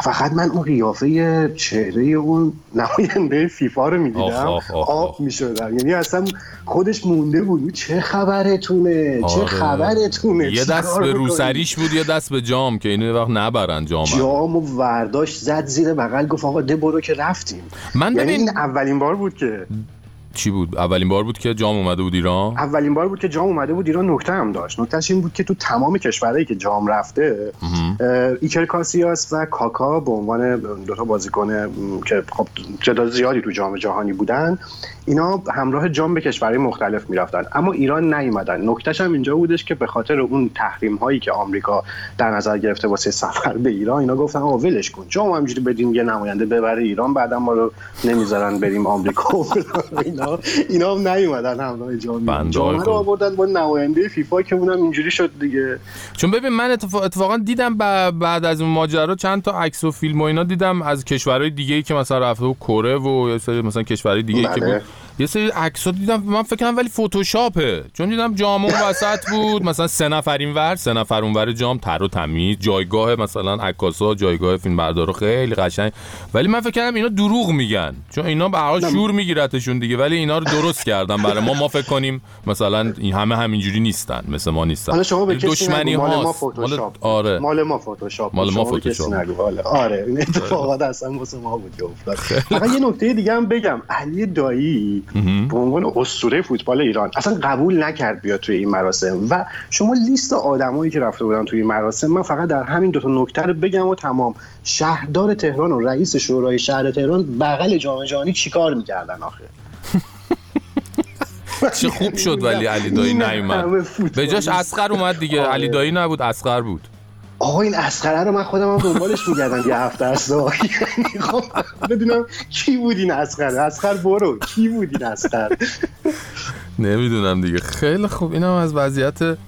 فقط من اون قیافه چهره اون نماینده فیفا رو می‌دیدم. آب می‌شدم. یعنی اصلا خودش مونده بود. چه خبرتونه؟ چه آره. خبرتونه؟ یه دست به؟ روسریش بود یه دست به جام که اینو وقت نبرن جام جام و ورداشت زد زیر بغل گفت آقا ده برو که رفتیم. من یعنی ببین- این اولین بار بود که چی بود؟ اولین بار بود که جام اومده بود ایران؟ اولین بار بود که جام اومده بود ایران نکته هم داشت. نکتهش این بود که تو تمام کشورهایی که جام رفته ایکر کاسیاس و کاکا به عنوان دوتا بازیکن که خب تعداد زیادی تو جام جهانی بودن اینا همراه جام به کشورهای مختلف می‌رفتن. اما ایران نیومدن. نکتهش هم اینجا بودش که به خاطر اون تحریم هایی که آمریکا در نظر گرفته واسه سفر به ایران اینا گفتن آقا ولش کن. جام همینجوری بدیم یه نماینده ببره ایران بعدا ما رو نمی‌ذارن بریم آمریکا. *laughs* و اینا *laughs* اینا هم نیومدن همراه جام جام رو. آوردن با نماینده فیفا که اونم اینجوری شد دیگه چون ببین من اتفاق اتفاقا دیدم بعد از اون ماجرا چند تا عکس و فیلم و اینا دیدم از کشورهای دیگه ای که مثلا رفته بود کره و مثلا کشورهای دیگه ای که بله. بود یه سری عکس دیدم من فکر کنم ولی فتوشاپه. چون دیدم جام اون وسط بود. مثلا سه نفر این ور سه نفر اون ور جام تر و تمیز. جایگاه مثلا عکاسا جایگاه فیلم بردارا خیلی قشنگ. ولی من فکر کردم اینا دروغ میگن. چون اینا به هر حال شور میگیرتشون دیگه. ولی اینا رو درست کردن برای ما. ما فکر کنیم مثلا این همه همینجوری نیستن. مثل ما نیستن. حالا شما به دشمنی مال ما فتوشاپ. آره. مال ما فتوشاپ. مال ما فتوشاپ. آره. این اتفاقات اصلا واسه ما بود که افتاد. فقط یه نکته دیگه هم بگم. علی دایی به عنوان اسطوره فوتبال ایران. اصلا قبول نکرد بیاد توی این مراسم. و شما لیست آدمایی که رفته بودن توی این مراسم من فقط در همین دو تا نکته رو بگم و تمام. شهردار تهران و رئیس شورای شهر تهران بغل جام جهانی چیکار می‌کردن آخه؟ چه خوب شد ولی علی دایی نیومد. به جاش اسقر اومد دیگه. علی دایی نبود اسقر بود. آقا این اسخره رو من خودم هم دنبالش میگردم یه هفته است. یعنی خب بدونم کی بود این اسخر اسخر برو. کی بود این اسخر؟ نمی‌دونم دیگه. خیلی خوب. اینم از وضعیت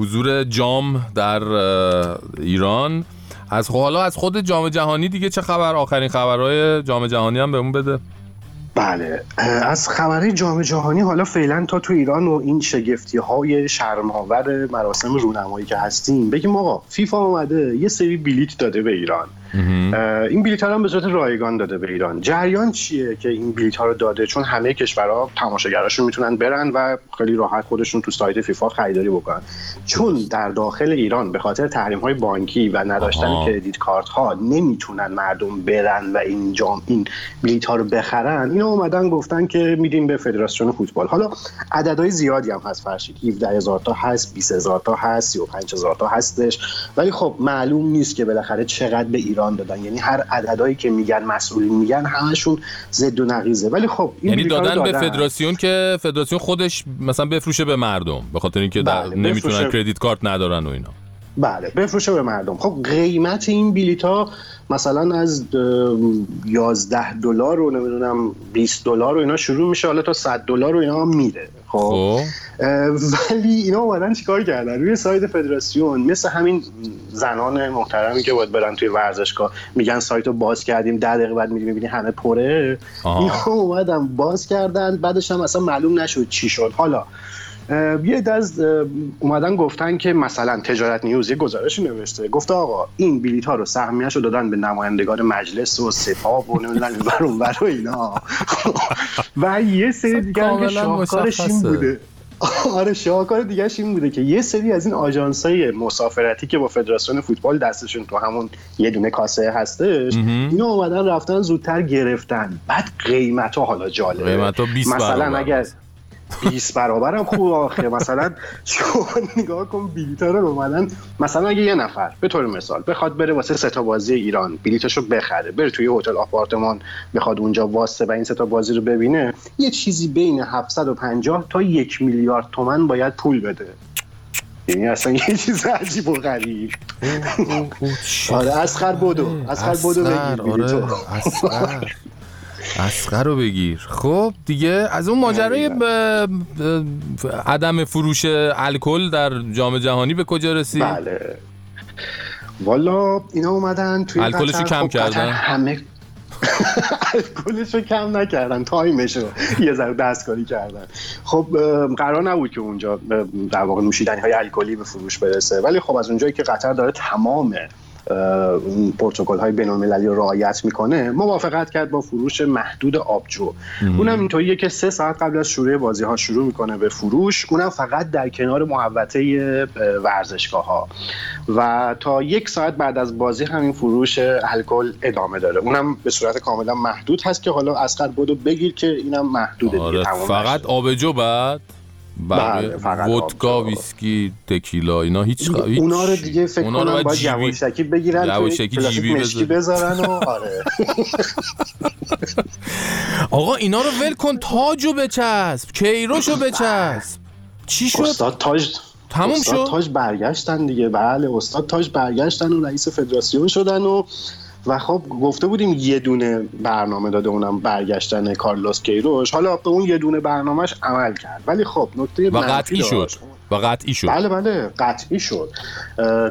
حضور جام در ایران. از خب حالا از خود جام جهانی دیگه چه خبر؟ آخرین خبرهای جام جهانی هم بهمون بده. بله. از خبرهای جام جهانی حالا فعلا تا تو ایران و این شگفتی های شرماور مراسم رونمایی که هستیم بگیم آقا فیفا اومده یه سری بلیت داده به ایران. این بلیت ها هم به صورت رایگان داده به ایران. جریان چیه که این بلیت ها رو داده؟ چون همه کشورها تماشاگراشون می‌تونن برن و خیلی راحت خودشون تو سایت فیفا خریداری بکنن. چون در داخل ایران به خاطر تحریم های بانکی و نداشتن. کردیت کارت ها نمی‌تونن مردم برن و این جام این بلیت ها رو بخرن. اینا اومدن گفتن که میدیم به فدراسیون فوتبال. حالا عددهای زیادی هم هست فرشید 17 هزار تا هست 20 هزار تا هست 35 هزار تا هستش. ولی خب معلوم نیست که بالاخره چقدر به ایران دادن. یعنی هر عددهایی که میگن مسئولین میگن همشون ضد و نقیزه. ولی خب این یعنی رو دادن به فدراسیون که فدراسیون خودش مثلا بفروشه به مردم به خاطر اینکه بله، نمی‌تونن بفروشه. کردیت کارت ندارن و اینا. بله بفروشه به مردم. خب قیمت این بلیط ها مثلا از اه، 11 دلار و نمی‌دونم 20 دلار و اینا شروع میشه. حالا تا 100 دلار و اینا هم میره. خب. اه، ولی اینا اومدن چیکار کردن؟ روی سایت فدراسیون مثل همین زنان محترمی که باید برن توی ورزشگاه میگن سایت رو باز کردیم ده دقیقه بعد می‌بینی همه پره. اینا اومدن باز کردن بعدش هم اصلا معلوم نشد چی شد. حالا یه دست اومدن گفتن که مثلا تجارت نیوز یه گزارشی نوشته. گفته آقا این بلیط ها رو سهمیه‌شو دادن به نمایندگان مجلس و سپاه و نمی‌دونم اون ور و اینا. *laughs* و یه سری دیگه هم که شاهکارش این. بوده. *laughs* آره شاهکار دیگه این بوده که یه سری از این آژانس های مسافرتی که با فدراسیون فوتبال دستشون تو همون یه دونه کاسه هستش اینا اومدن رفتن زودتر گرفتن. بعد قیمت ها حالا جالبه. قیمت‌ها 20 مثلا. اگر 20 برابر هم خوب آخه مثلا شما نگاه کن بلیطا رو اومدن. مثلا اگه یه نفر به طور مثال بخواد بره واسه سه تا بازی ایران بلیتشو بخره بره توی هتل آپارتمان بخواد اونجا واسه و این سه تا بازی رو ببینه یه چیزی بین 750 تا یک میلیارد تومن باید پول بده. یعنی اصلا یه چیز عجیب و غریب. آره اسخر اسخر بدو اسخر، بگیر. آره،. اسقر رو بگیر. خب دیگه از اون ماجرای ب- ب- عدم فروش الکل در جام جهانی به کجا رسید؟ بله. والا اینا اومدن توی الکلشو کم خب کردن؟ همه *laughs* الکلش رو کم نکردن. تایمش رو یه ذره دستکاری کردن. خب قرار نبود که اونجا در واقع نوشیدنی های الکلی به فروش برسه. ولی خب از اونجایی که قطر داره تمام پروتکل های بین المللی رو رعایت می‌کنه موافقت کرد با فروش محدود آبجو. اونم اینطوریه که سه ساعت قبل از شروع بازی ها شروع می‌کنه به فروش اونم فقط در کنار محوطه ورزشگاه ها و تا یک ساعت بعد از بازی همین فروش الکل ادامه داره. اونم به صورت کاملا محدود هست که حالا اسقر بدو بگیر که اینم محدوده دیگه. آره تمام فقط آبجو بعد؟ ودکا ویسکی تکیلا اینا هیچ خ... اونا رو دیگه فکر اونا رو کنم باید یواشکی بگیرن یواشکی پلاستیک جیبی مشکی بذارن و *laughs* آره. آقا اینا رو ول کن تاجو بچسب کیروشو بچسب. چی شد؟ استاد تاج تموم استاد شد؟ تاج برگشتن دیگه. بله استاد تاج برگشتن و رئیس فدراسیون شدن و و خب گفته بودیم یه دونه برنامه داده اونم برگشتن کارلوس کیروش. حالا به اون یه دونه برنامهش عمل کرد. ولی خب نکته و قطعی شد. و قطعی شد. بله بله قطعی شد.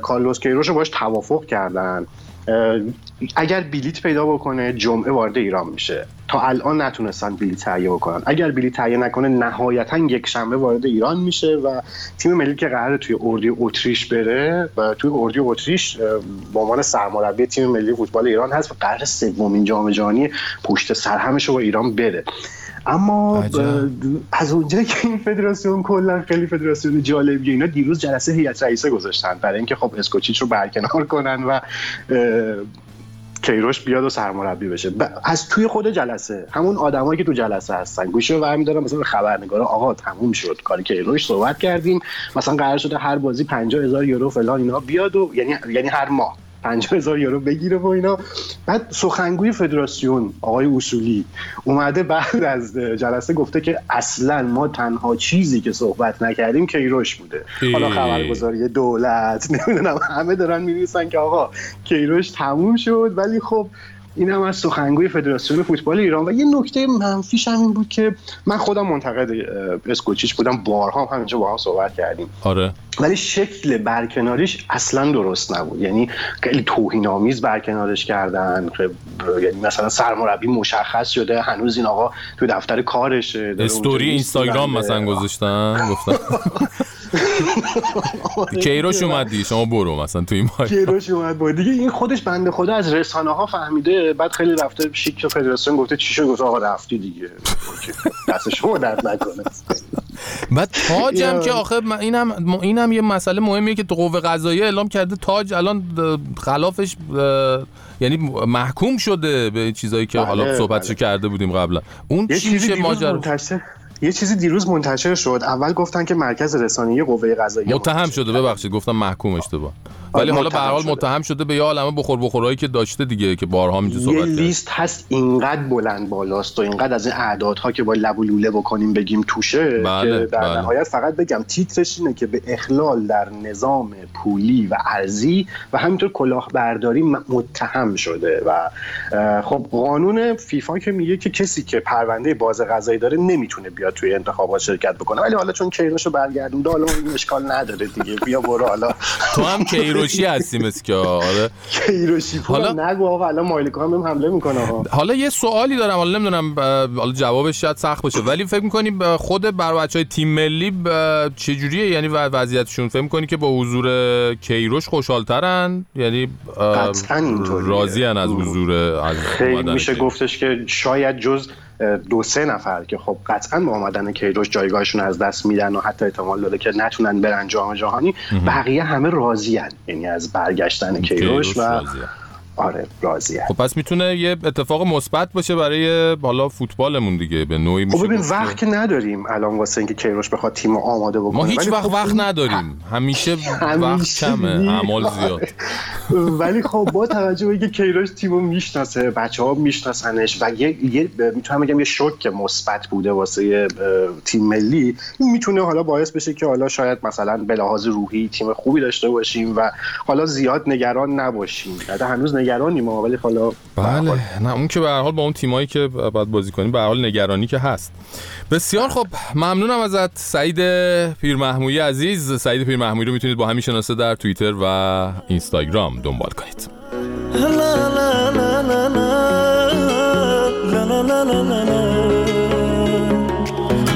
کارلوس کیروش رو باش توافق کردن. اگر بلیت پیدا بکنه جمعه وارد ایران میشه. تا الان نتونستن بلیت تهیه بکنن اگر بلیت تهیه نکنه نهایتا یک شنبه وارد ایران میشه و تیم ملی که قراره توی اردی اتریش بره و توی اردی اتریش به عنوان سرمربی تیم ملی فوتبال ایران هست و قرار سومین جام جهانی پشت سر همش رو با ایران بره اما عجب. از اونجایی که این فدراسیون کلا خیلی فدراسیون جالبیه اینا دیروز جلسه هیئت رئیسه گذاشتن برای اینکه خب اسکوچیچ رو برکنار کنن و کیروش بیاد و سرمربی بشه. ب- از توی خود جلسه همون آدمایی که تو جلسه هستن گوشی رو برمی‌دارن مثلا به خبرنگارا آقا تموم شد کار کیروش صحبت کردیم مثلا قرار شده هر بازی 50 هزار یورو فلان اینا بیاد و یعنی یعنی هر ماه. 50 هزار یورو بگیره و اینا. بعد سخنگوی فدراسیون آقای اصولی اومده بعد از جلسه گفته که اصلا ما تنها چیزی که صحبت نکردیم کیروش بوده. حالا. خبرگزاری دولت نمی‌دونم همه دارن می‌نویسن که آقا کیروش تموم شد. ولی خب این هم از سخنگوی فدراسیون فوتبال ایران. و یه نکته منفیش هم این بود که من خودم منتقد اسکوچیچ بودم. بارها هم همینجا با هم صحبت کردیم. آره. ولی شکل برکناریش اصلا درست نبود. یعنی خیلی توهین آمیز برکنارش کردن یعنی مثلا سرمربی مشخص شده هنوز این آقا تو دفتر کارشه استوری اینستاگرام. مثلا گذاشتن؟ گفتن. *laughs* کیروش اومد دیگه شما برو مثلا تو این کیروش اومد با دیگه این خودش بنده خدا از رسانه ها فهمیده بعد خیلی رفته شیک فدراسیون گفته چی شد؟ گفت آقا رفتی دیگه. دست شما درد نکنه. بعد تاج هم یا- که آخه من- اینم اینم یه مسئله مهمیه که تو قوه قضاییه اعلام کرده تاج الان خلافش یعنی محکوم شده به چیزایی که بله، حالا صحبتشو بله. کرده بودیم قبلا اون چی چیزی میشه ماجرا منتشر یه چیزی دیروز منتشر شد. اول گفتن که مرکز رسانه‌ای قوه قضاییه متهم شده ببخشید گفتم محکوم اشتباه. ولی حالا به هر حال متهم شده. به یه عالمه بخور بخورایی که داشته دیگه که بارها اینجا یه صحبت کرد. لیست هست اینقدر بلند بالاست و اینقدر از این اعدادها که با لب و لوله بکنیم بگیم توشه بله، که در بله. نهایت فقط بگم تیترش اینه که به اخلال در نظام پولی و ارزی و همینطور کلاهبرداری متهم شده و خب قانون فیفا که میگه که کسی که پرونده باز قضایی داره نمی‌تونه بیاد توی انتخابات شرکت بکنه. ولی حالا چون کیروشو برگردونده حالا این اشکال نداره دیگه. بیا برو حالا. تو هم کیروشی هستی مثل که آره. کیروشی حالا- نگو آقا الان مایلکا هم حمله می‌کنه حالا یه سوالی دارم حالا نمی‌دونم حالا جوابش شاید سخت باشه ولی فکر می‌کنی خود بر بچه های تیم ملی ب- چجوریه؟ یعنی وضعیتشون؟ فکر می‌کنی که با حضور کیروش خوشحالترن؟ یعنی اه، قطعاً. راضی‌ان از حضور از خیلی میشه. گفتش که شاید جز دو سه نفر که خب قطعا با آمدن کیروش جایگاهشون از دست میدن و حتی احتمال داره که نتونن برن جام جهانی بقیه همه راضیان یعنی از برگشتن کیروش کیروش و راضیه. آره راضیان خب پس می‌تونه یه اتفاق مثبت باشه برای حالا فوتبالمون دیگه به نوعی میشه خب ببین وقت که نداریم الان واسه اینکه کیروش بخواد تیم آماده بکنه. ما هیچ وقت خب وقت نداریم. همیشه *laughs* وقت همیشه کمه نی- اعمال زیاد. *laughs* ولی خب با توجه به اینکه کیروش تیمو می‌شناسه بچه ها میشناسنش و یه, یه می‌تونم بگم یه شوک مثبت بوده واسه تیم ملی این می‌تونه حالا باعث بشه که حالا شاید مثلا به لحاظ روحی تیم خوبی داشته باشیم و حالا زیاد نگران نباشیم. هنوز نگرانی ما ولی حالا بله نه اون که به هر حال با اون تیمایی که بعد بازی کنیم به هر حال نگرانی که هست. بسیار خب ممنونم ازت سعید پیرمحمودی عزیز. سعید پیرمحمودی رو می‌تونید با همین شناسه در توییتر و اینستاگرام. دنبال کنید.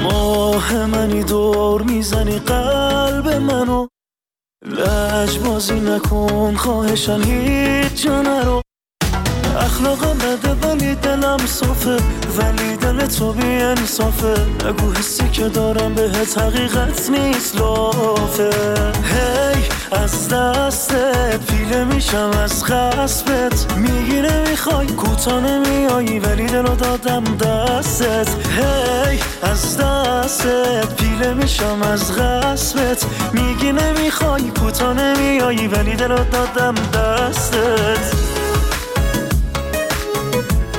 ماه منی دور می‌زنی قلب منو لجبازی نکن خواهشن هیچ جا نرو. اخلاقم بده ولی دلم صافه. ولی دل تو بی انصافه نگو حسی که دارم بهت حقیقت نیست لافه. هی از دستت پیله میشم از غصبت میگی نمی‌خوای کوتا نمیایی ولی دلو دادم دستت. هی از دستت پیله میشم از غصبت میگی نمی‌خوای کوتا نمیایی ولی دلو دادم دستت.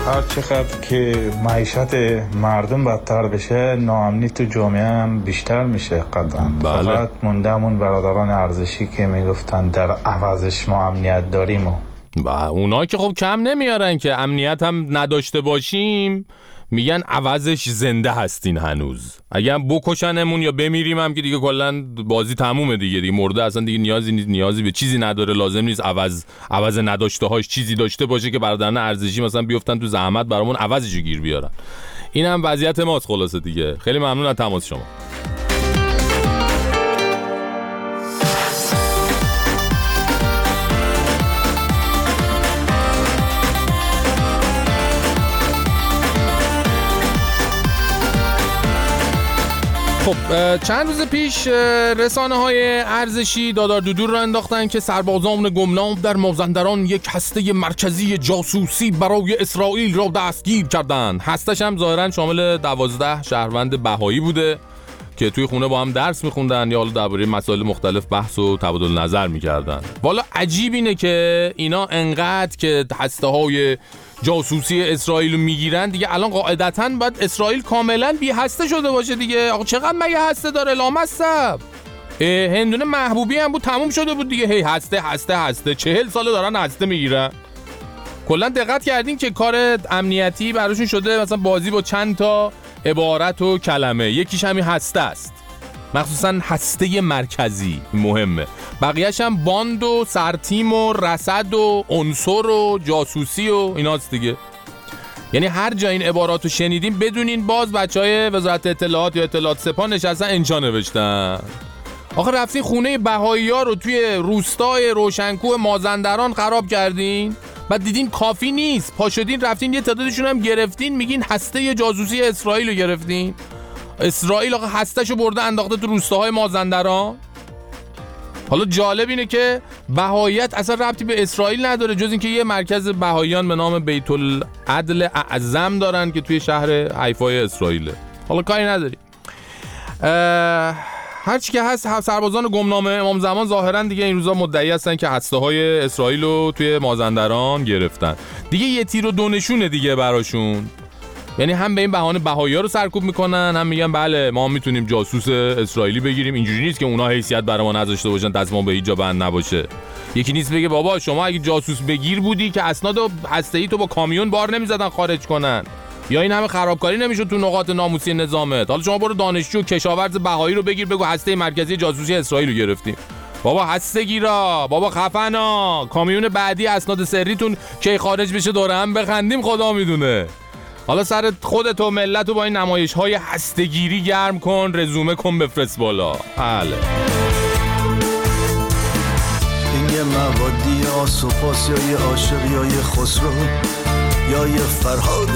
هر چقدر که معیشت مردم بدتر بشه ناامنی تو جامعه هم بیشتر میشه قدم بله. فقط موندمون برادران ارزشی که می‌گفتن در عوضش ما امنیت داریم و و اونا که خب کم نمیارن که امنیت هم نداشته باشیم میگن عوضش زنده هستین هنوز. اگه هم بکشنمون یا بمیریم هم که دیگه کلا بازی تمومه دیگه. دیگه مرده اصلا دیگه نیازی نیست نیازی به چیزی نداره لازم نیست عوض عوض نداشته هاش چیزی داشته باشه که برادران ارزشی مثلا بیفتن تو زحمت برامون عوضش رو گیر بیارن. این هم وضعیت ماست خلاصه دیگه. خیلی ممنون از تماس شما. خب چند روز پیش رسانه های ارزشی دادار دودور را انداختن که سربازان گمنام در مازندران یک هسته مرکزی جاسوسی برای اسرائیل را دستگیر کردند. هستش هم ظاهرا شامل دوازده شهروند بهایی بوده که توی خونه با هم درس میخوندن یا حالا درباره مسائل مختلف بحث و تبادل نظر می‌کردن. والا عجیب اینه که اینا انقدر که هسته های جاسوسی اسرائیل رو می‌گیرن. دیگه الان قاعدتا باید اسرائیل کاملا بی هسته شده باشه دیگه. آقا چقدر مگه هسته داره؟ لامصب. هندونه محبوبی هم بود تموم شده بود دیگه. هی هسته هسته هسته. چهل ساله دارن هسته می‌گیرن. کلا دقت کردین که کار امنیتی براشون شده. مثلا بازی با چند تا عبارت و کلمه. یکیش همین هسته است. مخصوصا هسته مرکزی. مهمه. بقیهش هم باند و سرتیم و رسد و عنصر و جاسوسی و ایناست دیگه. یعنی هر جا این عبارات رو شنیدیم بدونین باز بچه های وزارت اطلاعات یا اطلاعات سپاه نشستن انجا نوشتن. آخه رفتین خونه بهایی ها رو توی روستای روشنکوه مازندران خراب کردین؟ بعد دیدین کافی نیست. پا شدین رفتین یه تعدادشون هم گرفتین. میگین هسته جاسوسی اسرائیل رو گرفتین. اسرائیل آقا هستهشو برده انداخته تو روستاهای مازندران. حالا جالب اینه که بهاییت اصلا ربطی به اسرائیل نداره جز اینکه یه مرکز بهاییان به نام بیت العدل اعظم دارن که توی شهر حیفای اسرائیله. حالا کاری نداری هرچی که هست سربازان گمنامه امام زمان ظاهرا دیگه این روزا مدعی هستن که هسته های اسرائیل رو توی مازندران گرفتن. دیگه یه تیر و دونشونه دیگه براشون. یعنی هم به این بهانه بهایی رو سرکوب می‌کنن هم میگن بله ما می‌تونیم جاسوس اسرائیلی بگیریم. اینجوری نیست که اونا حیثیت برای ما نذاشته باشن دست ما به هیچ بند نباشه. یکی نیست بگه بابا شما اگه جاسوس بگیر بودی که اسناد و هسته‌ای تو با کامیون بار نمی‌زدن خارج کنن. یا این همه خرابکاری نمی‌شد تو نقاط ناموسی نظامت؟ حالا شما برو دانشجو کشاورز بهایی رو بگیر بگو هسته مرکزی جاسوسی اسرائیل رو گرفتیم. بابا هسته گیرا بابا خفنا. کامیون بعدی اسناد سریتون کی خارج بشه دوره هم بخندیم خدا می‌دونه. حالا سر خودت و ملت رو با این نمایش های هستگیری گرم کن رزومه کن بفرست بالا. بله. این یه موادی یا خسرو یا یه فرهاد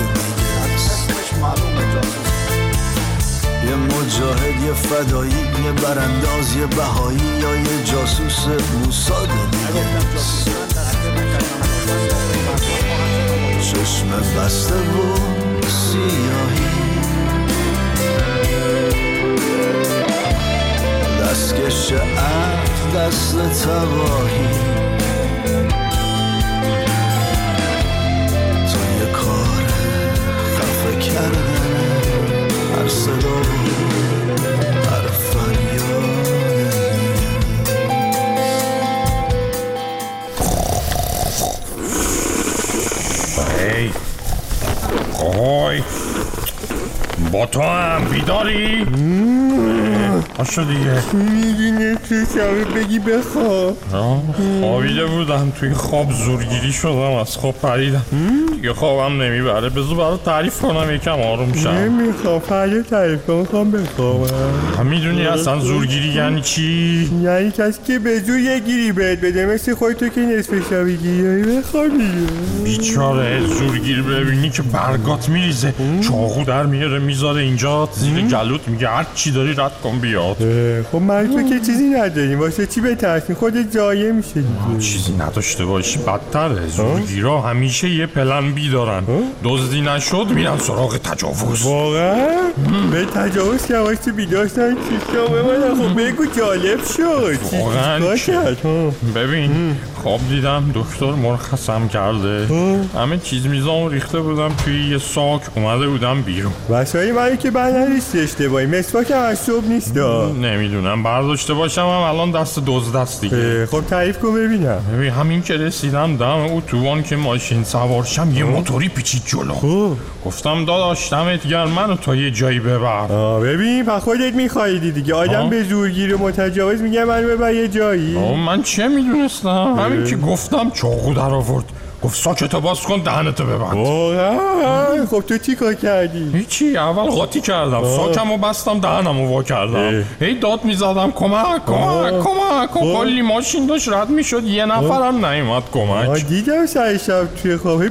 یه مجاهد یه فدایی یه برانداز یه بهایی یا یه جاسوس موساد دیگه چشم بسته و سیاهی. دستکش عقل دست تباهی. تو یه کار خفه کردن هر صدا هر فریاد. ای. با تو هم بیداری؟ پاشو دیگه. میگی نصف شبه بگی بخواب. خوابیده بودم. توی خواب زورگیری شدم. از خواب پریدم. دیگه خوابم نمی‌بره. بذار برات تعریف کنم. یکم آروم شم. نمی‌خوام فردا تعریف کن می‌خوام بخوابم. می‌دونی اصلا زورگیری یعنی چی؟ یعنی کسی که به زور یه گیری بهت بده. مثل خود تو که نصف شبی گیری. بخوابی بیچاره زورگیر ببینی که برگات میریزه. چاقو در میاره می‌ذاره اینجا. زیر گلوت میگه هر چی داری رد کن بیاد. خب تو که چیزی نداریم. واسه چی بترسین خودت جایه میشه دیگه. چیزی نداشته باشی. بدتره. زورگیرا همیشه یه پلن بی دارن. دزدی نشد میرن سراغ تجاوز. واقعا؟ به تجاوز که واسه بیداشتن چیشا به من خب بگو جالب شد. واقعا؟ ببین خواب دیدم دکتر مرخصم کرده. همه چیز میزان ریخته بودم توی یه ساک اومده بودم بیرون. وسایل منو که بر نریستی اشتباهی. مسواک هم از صبح نیست. نمی‌دونم برداشته باشم هم الان دست دزد است دیگه. خب تعریف کن ببینم. ببین همین که رسیدم دم اتوبان که ماشین سوارشم یه موتوری پیچید جلو. گفتم داداش دمت گرم منو تا یه جایی ببر. ببین پس خودت میخوایدی دیگه آدم. به زورگیر متجاوز میگه منو ببر یه جایی. من چه می‌دونستم؟ همین که گفتم چاقو در آورد گفت ساکتو باز کن دهنتو ببند. خب تو چی کار کردی؟ هیچی اول قاطی کردم. ساکمو بستم دهنمو وا کردم. هی داد می‌زدم کمک کمک. کمک. آه. کلی ماشین داشت رد می‌شد. یه نفرم نیومد کمک. دیدم سر شب توی خواب. هی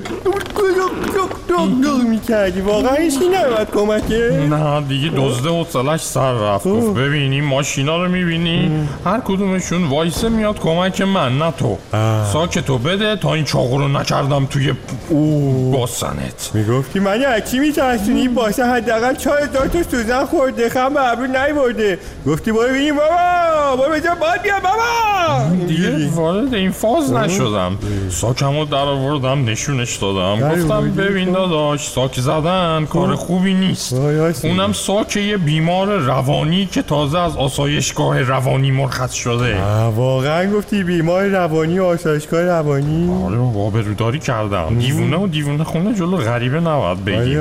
می‌کردی. واقعا هیچی نمید کمکه؟ نه دیگه دزده حوصلش سر رفت. گفت ببین این ماشینا رو می‌بینی. هر کدومشون وایسه میاد کمک من نه تو. ساکتو بده تا این چاقو رو نکردم توی باسنت. می‌گفتی من از چی میترسونی؟ این باسه حداقل چهار هزار تا سوزن خورده خم به ابرو نیورده. گفتی برو ببینیم بابا برو بجا باد بیا بابا. دیگه وارد این فاز نشدم. ساکمو در آوردم نشونش دادم. گفتم؟ ببین داداش ساک زدن کار خوبی نیست. اونم ساک یه بیمار روانی که تازه از آسایشگاه روانی مرخص شده. واقعا گفتی بیمار روانی و آسایشگاه روانی. آره بابا آبروداری کردم. دیوونه و دیوونه خونه جلو غریبه نباید بگی.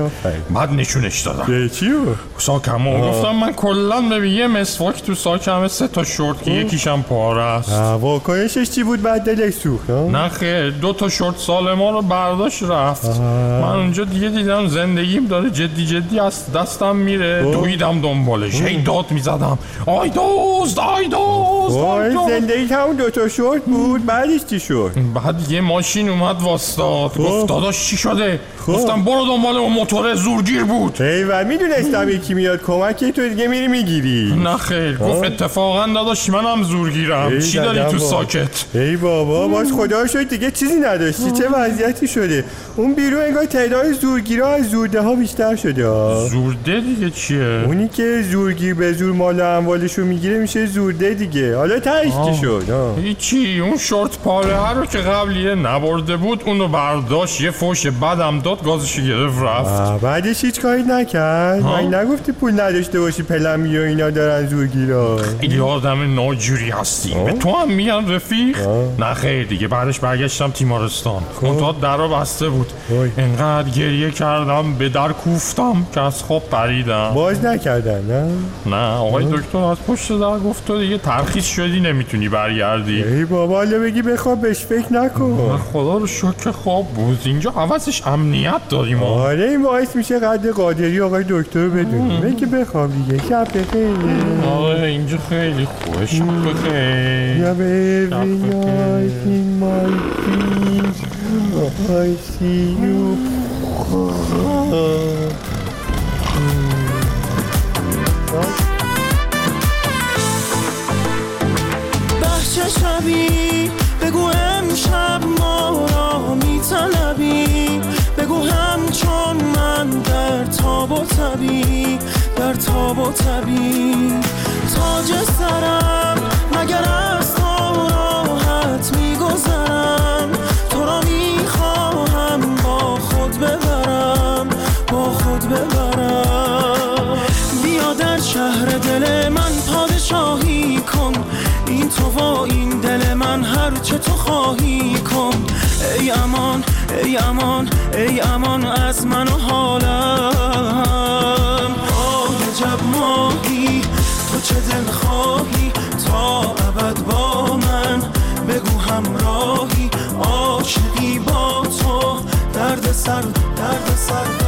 بعد نشونش دادم. به چی بود؟ ساکمو. آه. گفتم من کلا ببین یه مسواک تو ساکمه سه تا شورت که یکیشم پاره است. آه، واکنشش چی بود بعد دلش سوخت؟ نه خیر دو تا شورت سال ما رو برداشت رفت. من اونجا دیگه دیدم زندگیم داره جدی جدی از دستم میره. اوه. دویدم دنبالش. هی داد می‌زدم. آی دوست آی دوست دوست. زندگی همون دوتا شورت بود. بعدش چی شد؟ بعد یه ماشین اومد. واستاد گفت داداش چی شده؟ گفتم برو دنبال اون موتور زورگیر بود. ایول می‌دونستم یکی میاد کمک تو دیگه میری می‌گیری. نه خیر. گفت اتفاقا داداش منم زورگیرم. چی داری تو ساکت؟ ای بابا باز خدا شد دیگه چیزی نداشتی. چه وضعیتی شده؟ اون بیرون انگار تعداد زورگیرها از زورده ها بیشتر شده. زورده دیگه چیه؟ اونی که زورگیر به زور مال اموالشو می‌گیره میشه زورده دیگه. حالا تهش شد؟ هیچی. اون شورت پاره رو که قبلیه نبرده بود اونو برداشت یه فوش بدم داد گازشو گرفت رفت. بعدش هیچ کاری نکرد؟ من نگفتی پول نداشته باشی پلمی و اینا دارن زورگیرا خیلی آدم ناجوری هستی. به تو هم میگن رفیق؟ نه خیر دیگه. بعدش برگشتم تیمارستان. منتها در رو بسته بود. انقدر گریه کردم به در کوفتم که از خواب پریدم. باز نکردن نه؟ نه آقای دکتر از پشت در گفت تو دیگه ترخیص شدی نمی‌تونی برگردی. ای بابا بگی بخواب بهش فکر نکن. خدا رو شکر خواب بود. اینجا عوضش امنیت داریم ما. آره این باعث میشه قد قادری آقای دکتر رو بدونی بگی بخواب دیگه. شب بخیر. آره اینجا خیلی خوبه شب بخیر. یا به every night in my dreams I see you بحچه شبی. بگو امشب ما را میطلبی. بگو همچون من در تاب و تبی در تاب و تبی. تاج سرم مگر از تو راحت میگذرم. تو را می‌خواهم با خود ببرم با خود ببرم. بیا در شهر دل من پادشاهی و این دل من هر چه تو خواهی کن. ای امان ای امان ای امان از من و حالم. آه جب ماهی تو چه دل خواهی؟ تا ابد با من بگو همراهی. عاشقی با تو درد سر درد سر.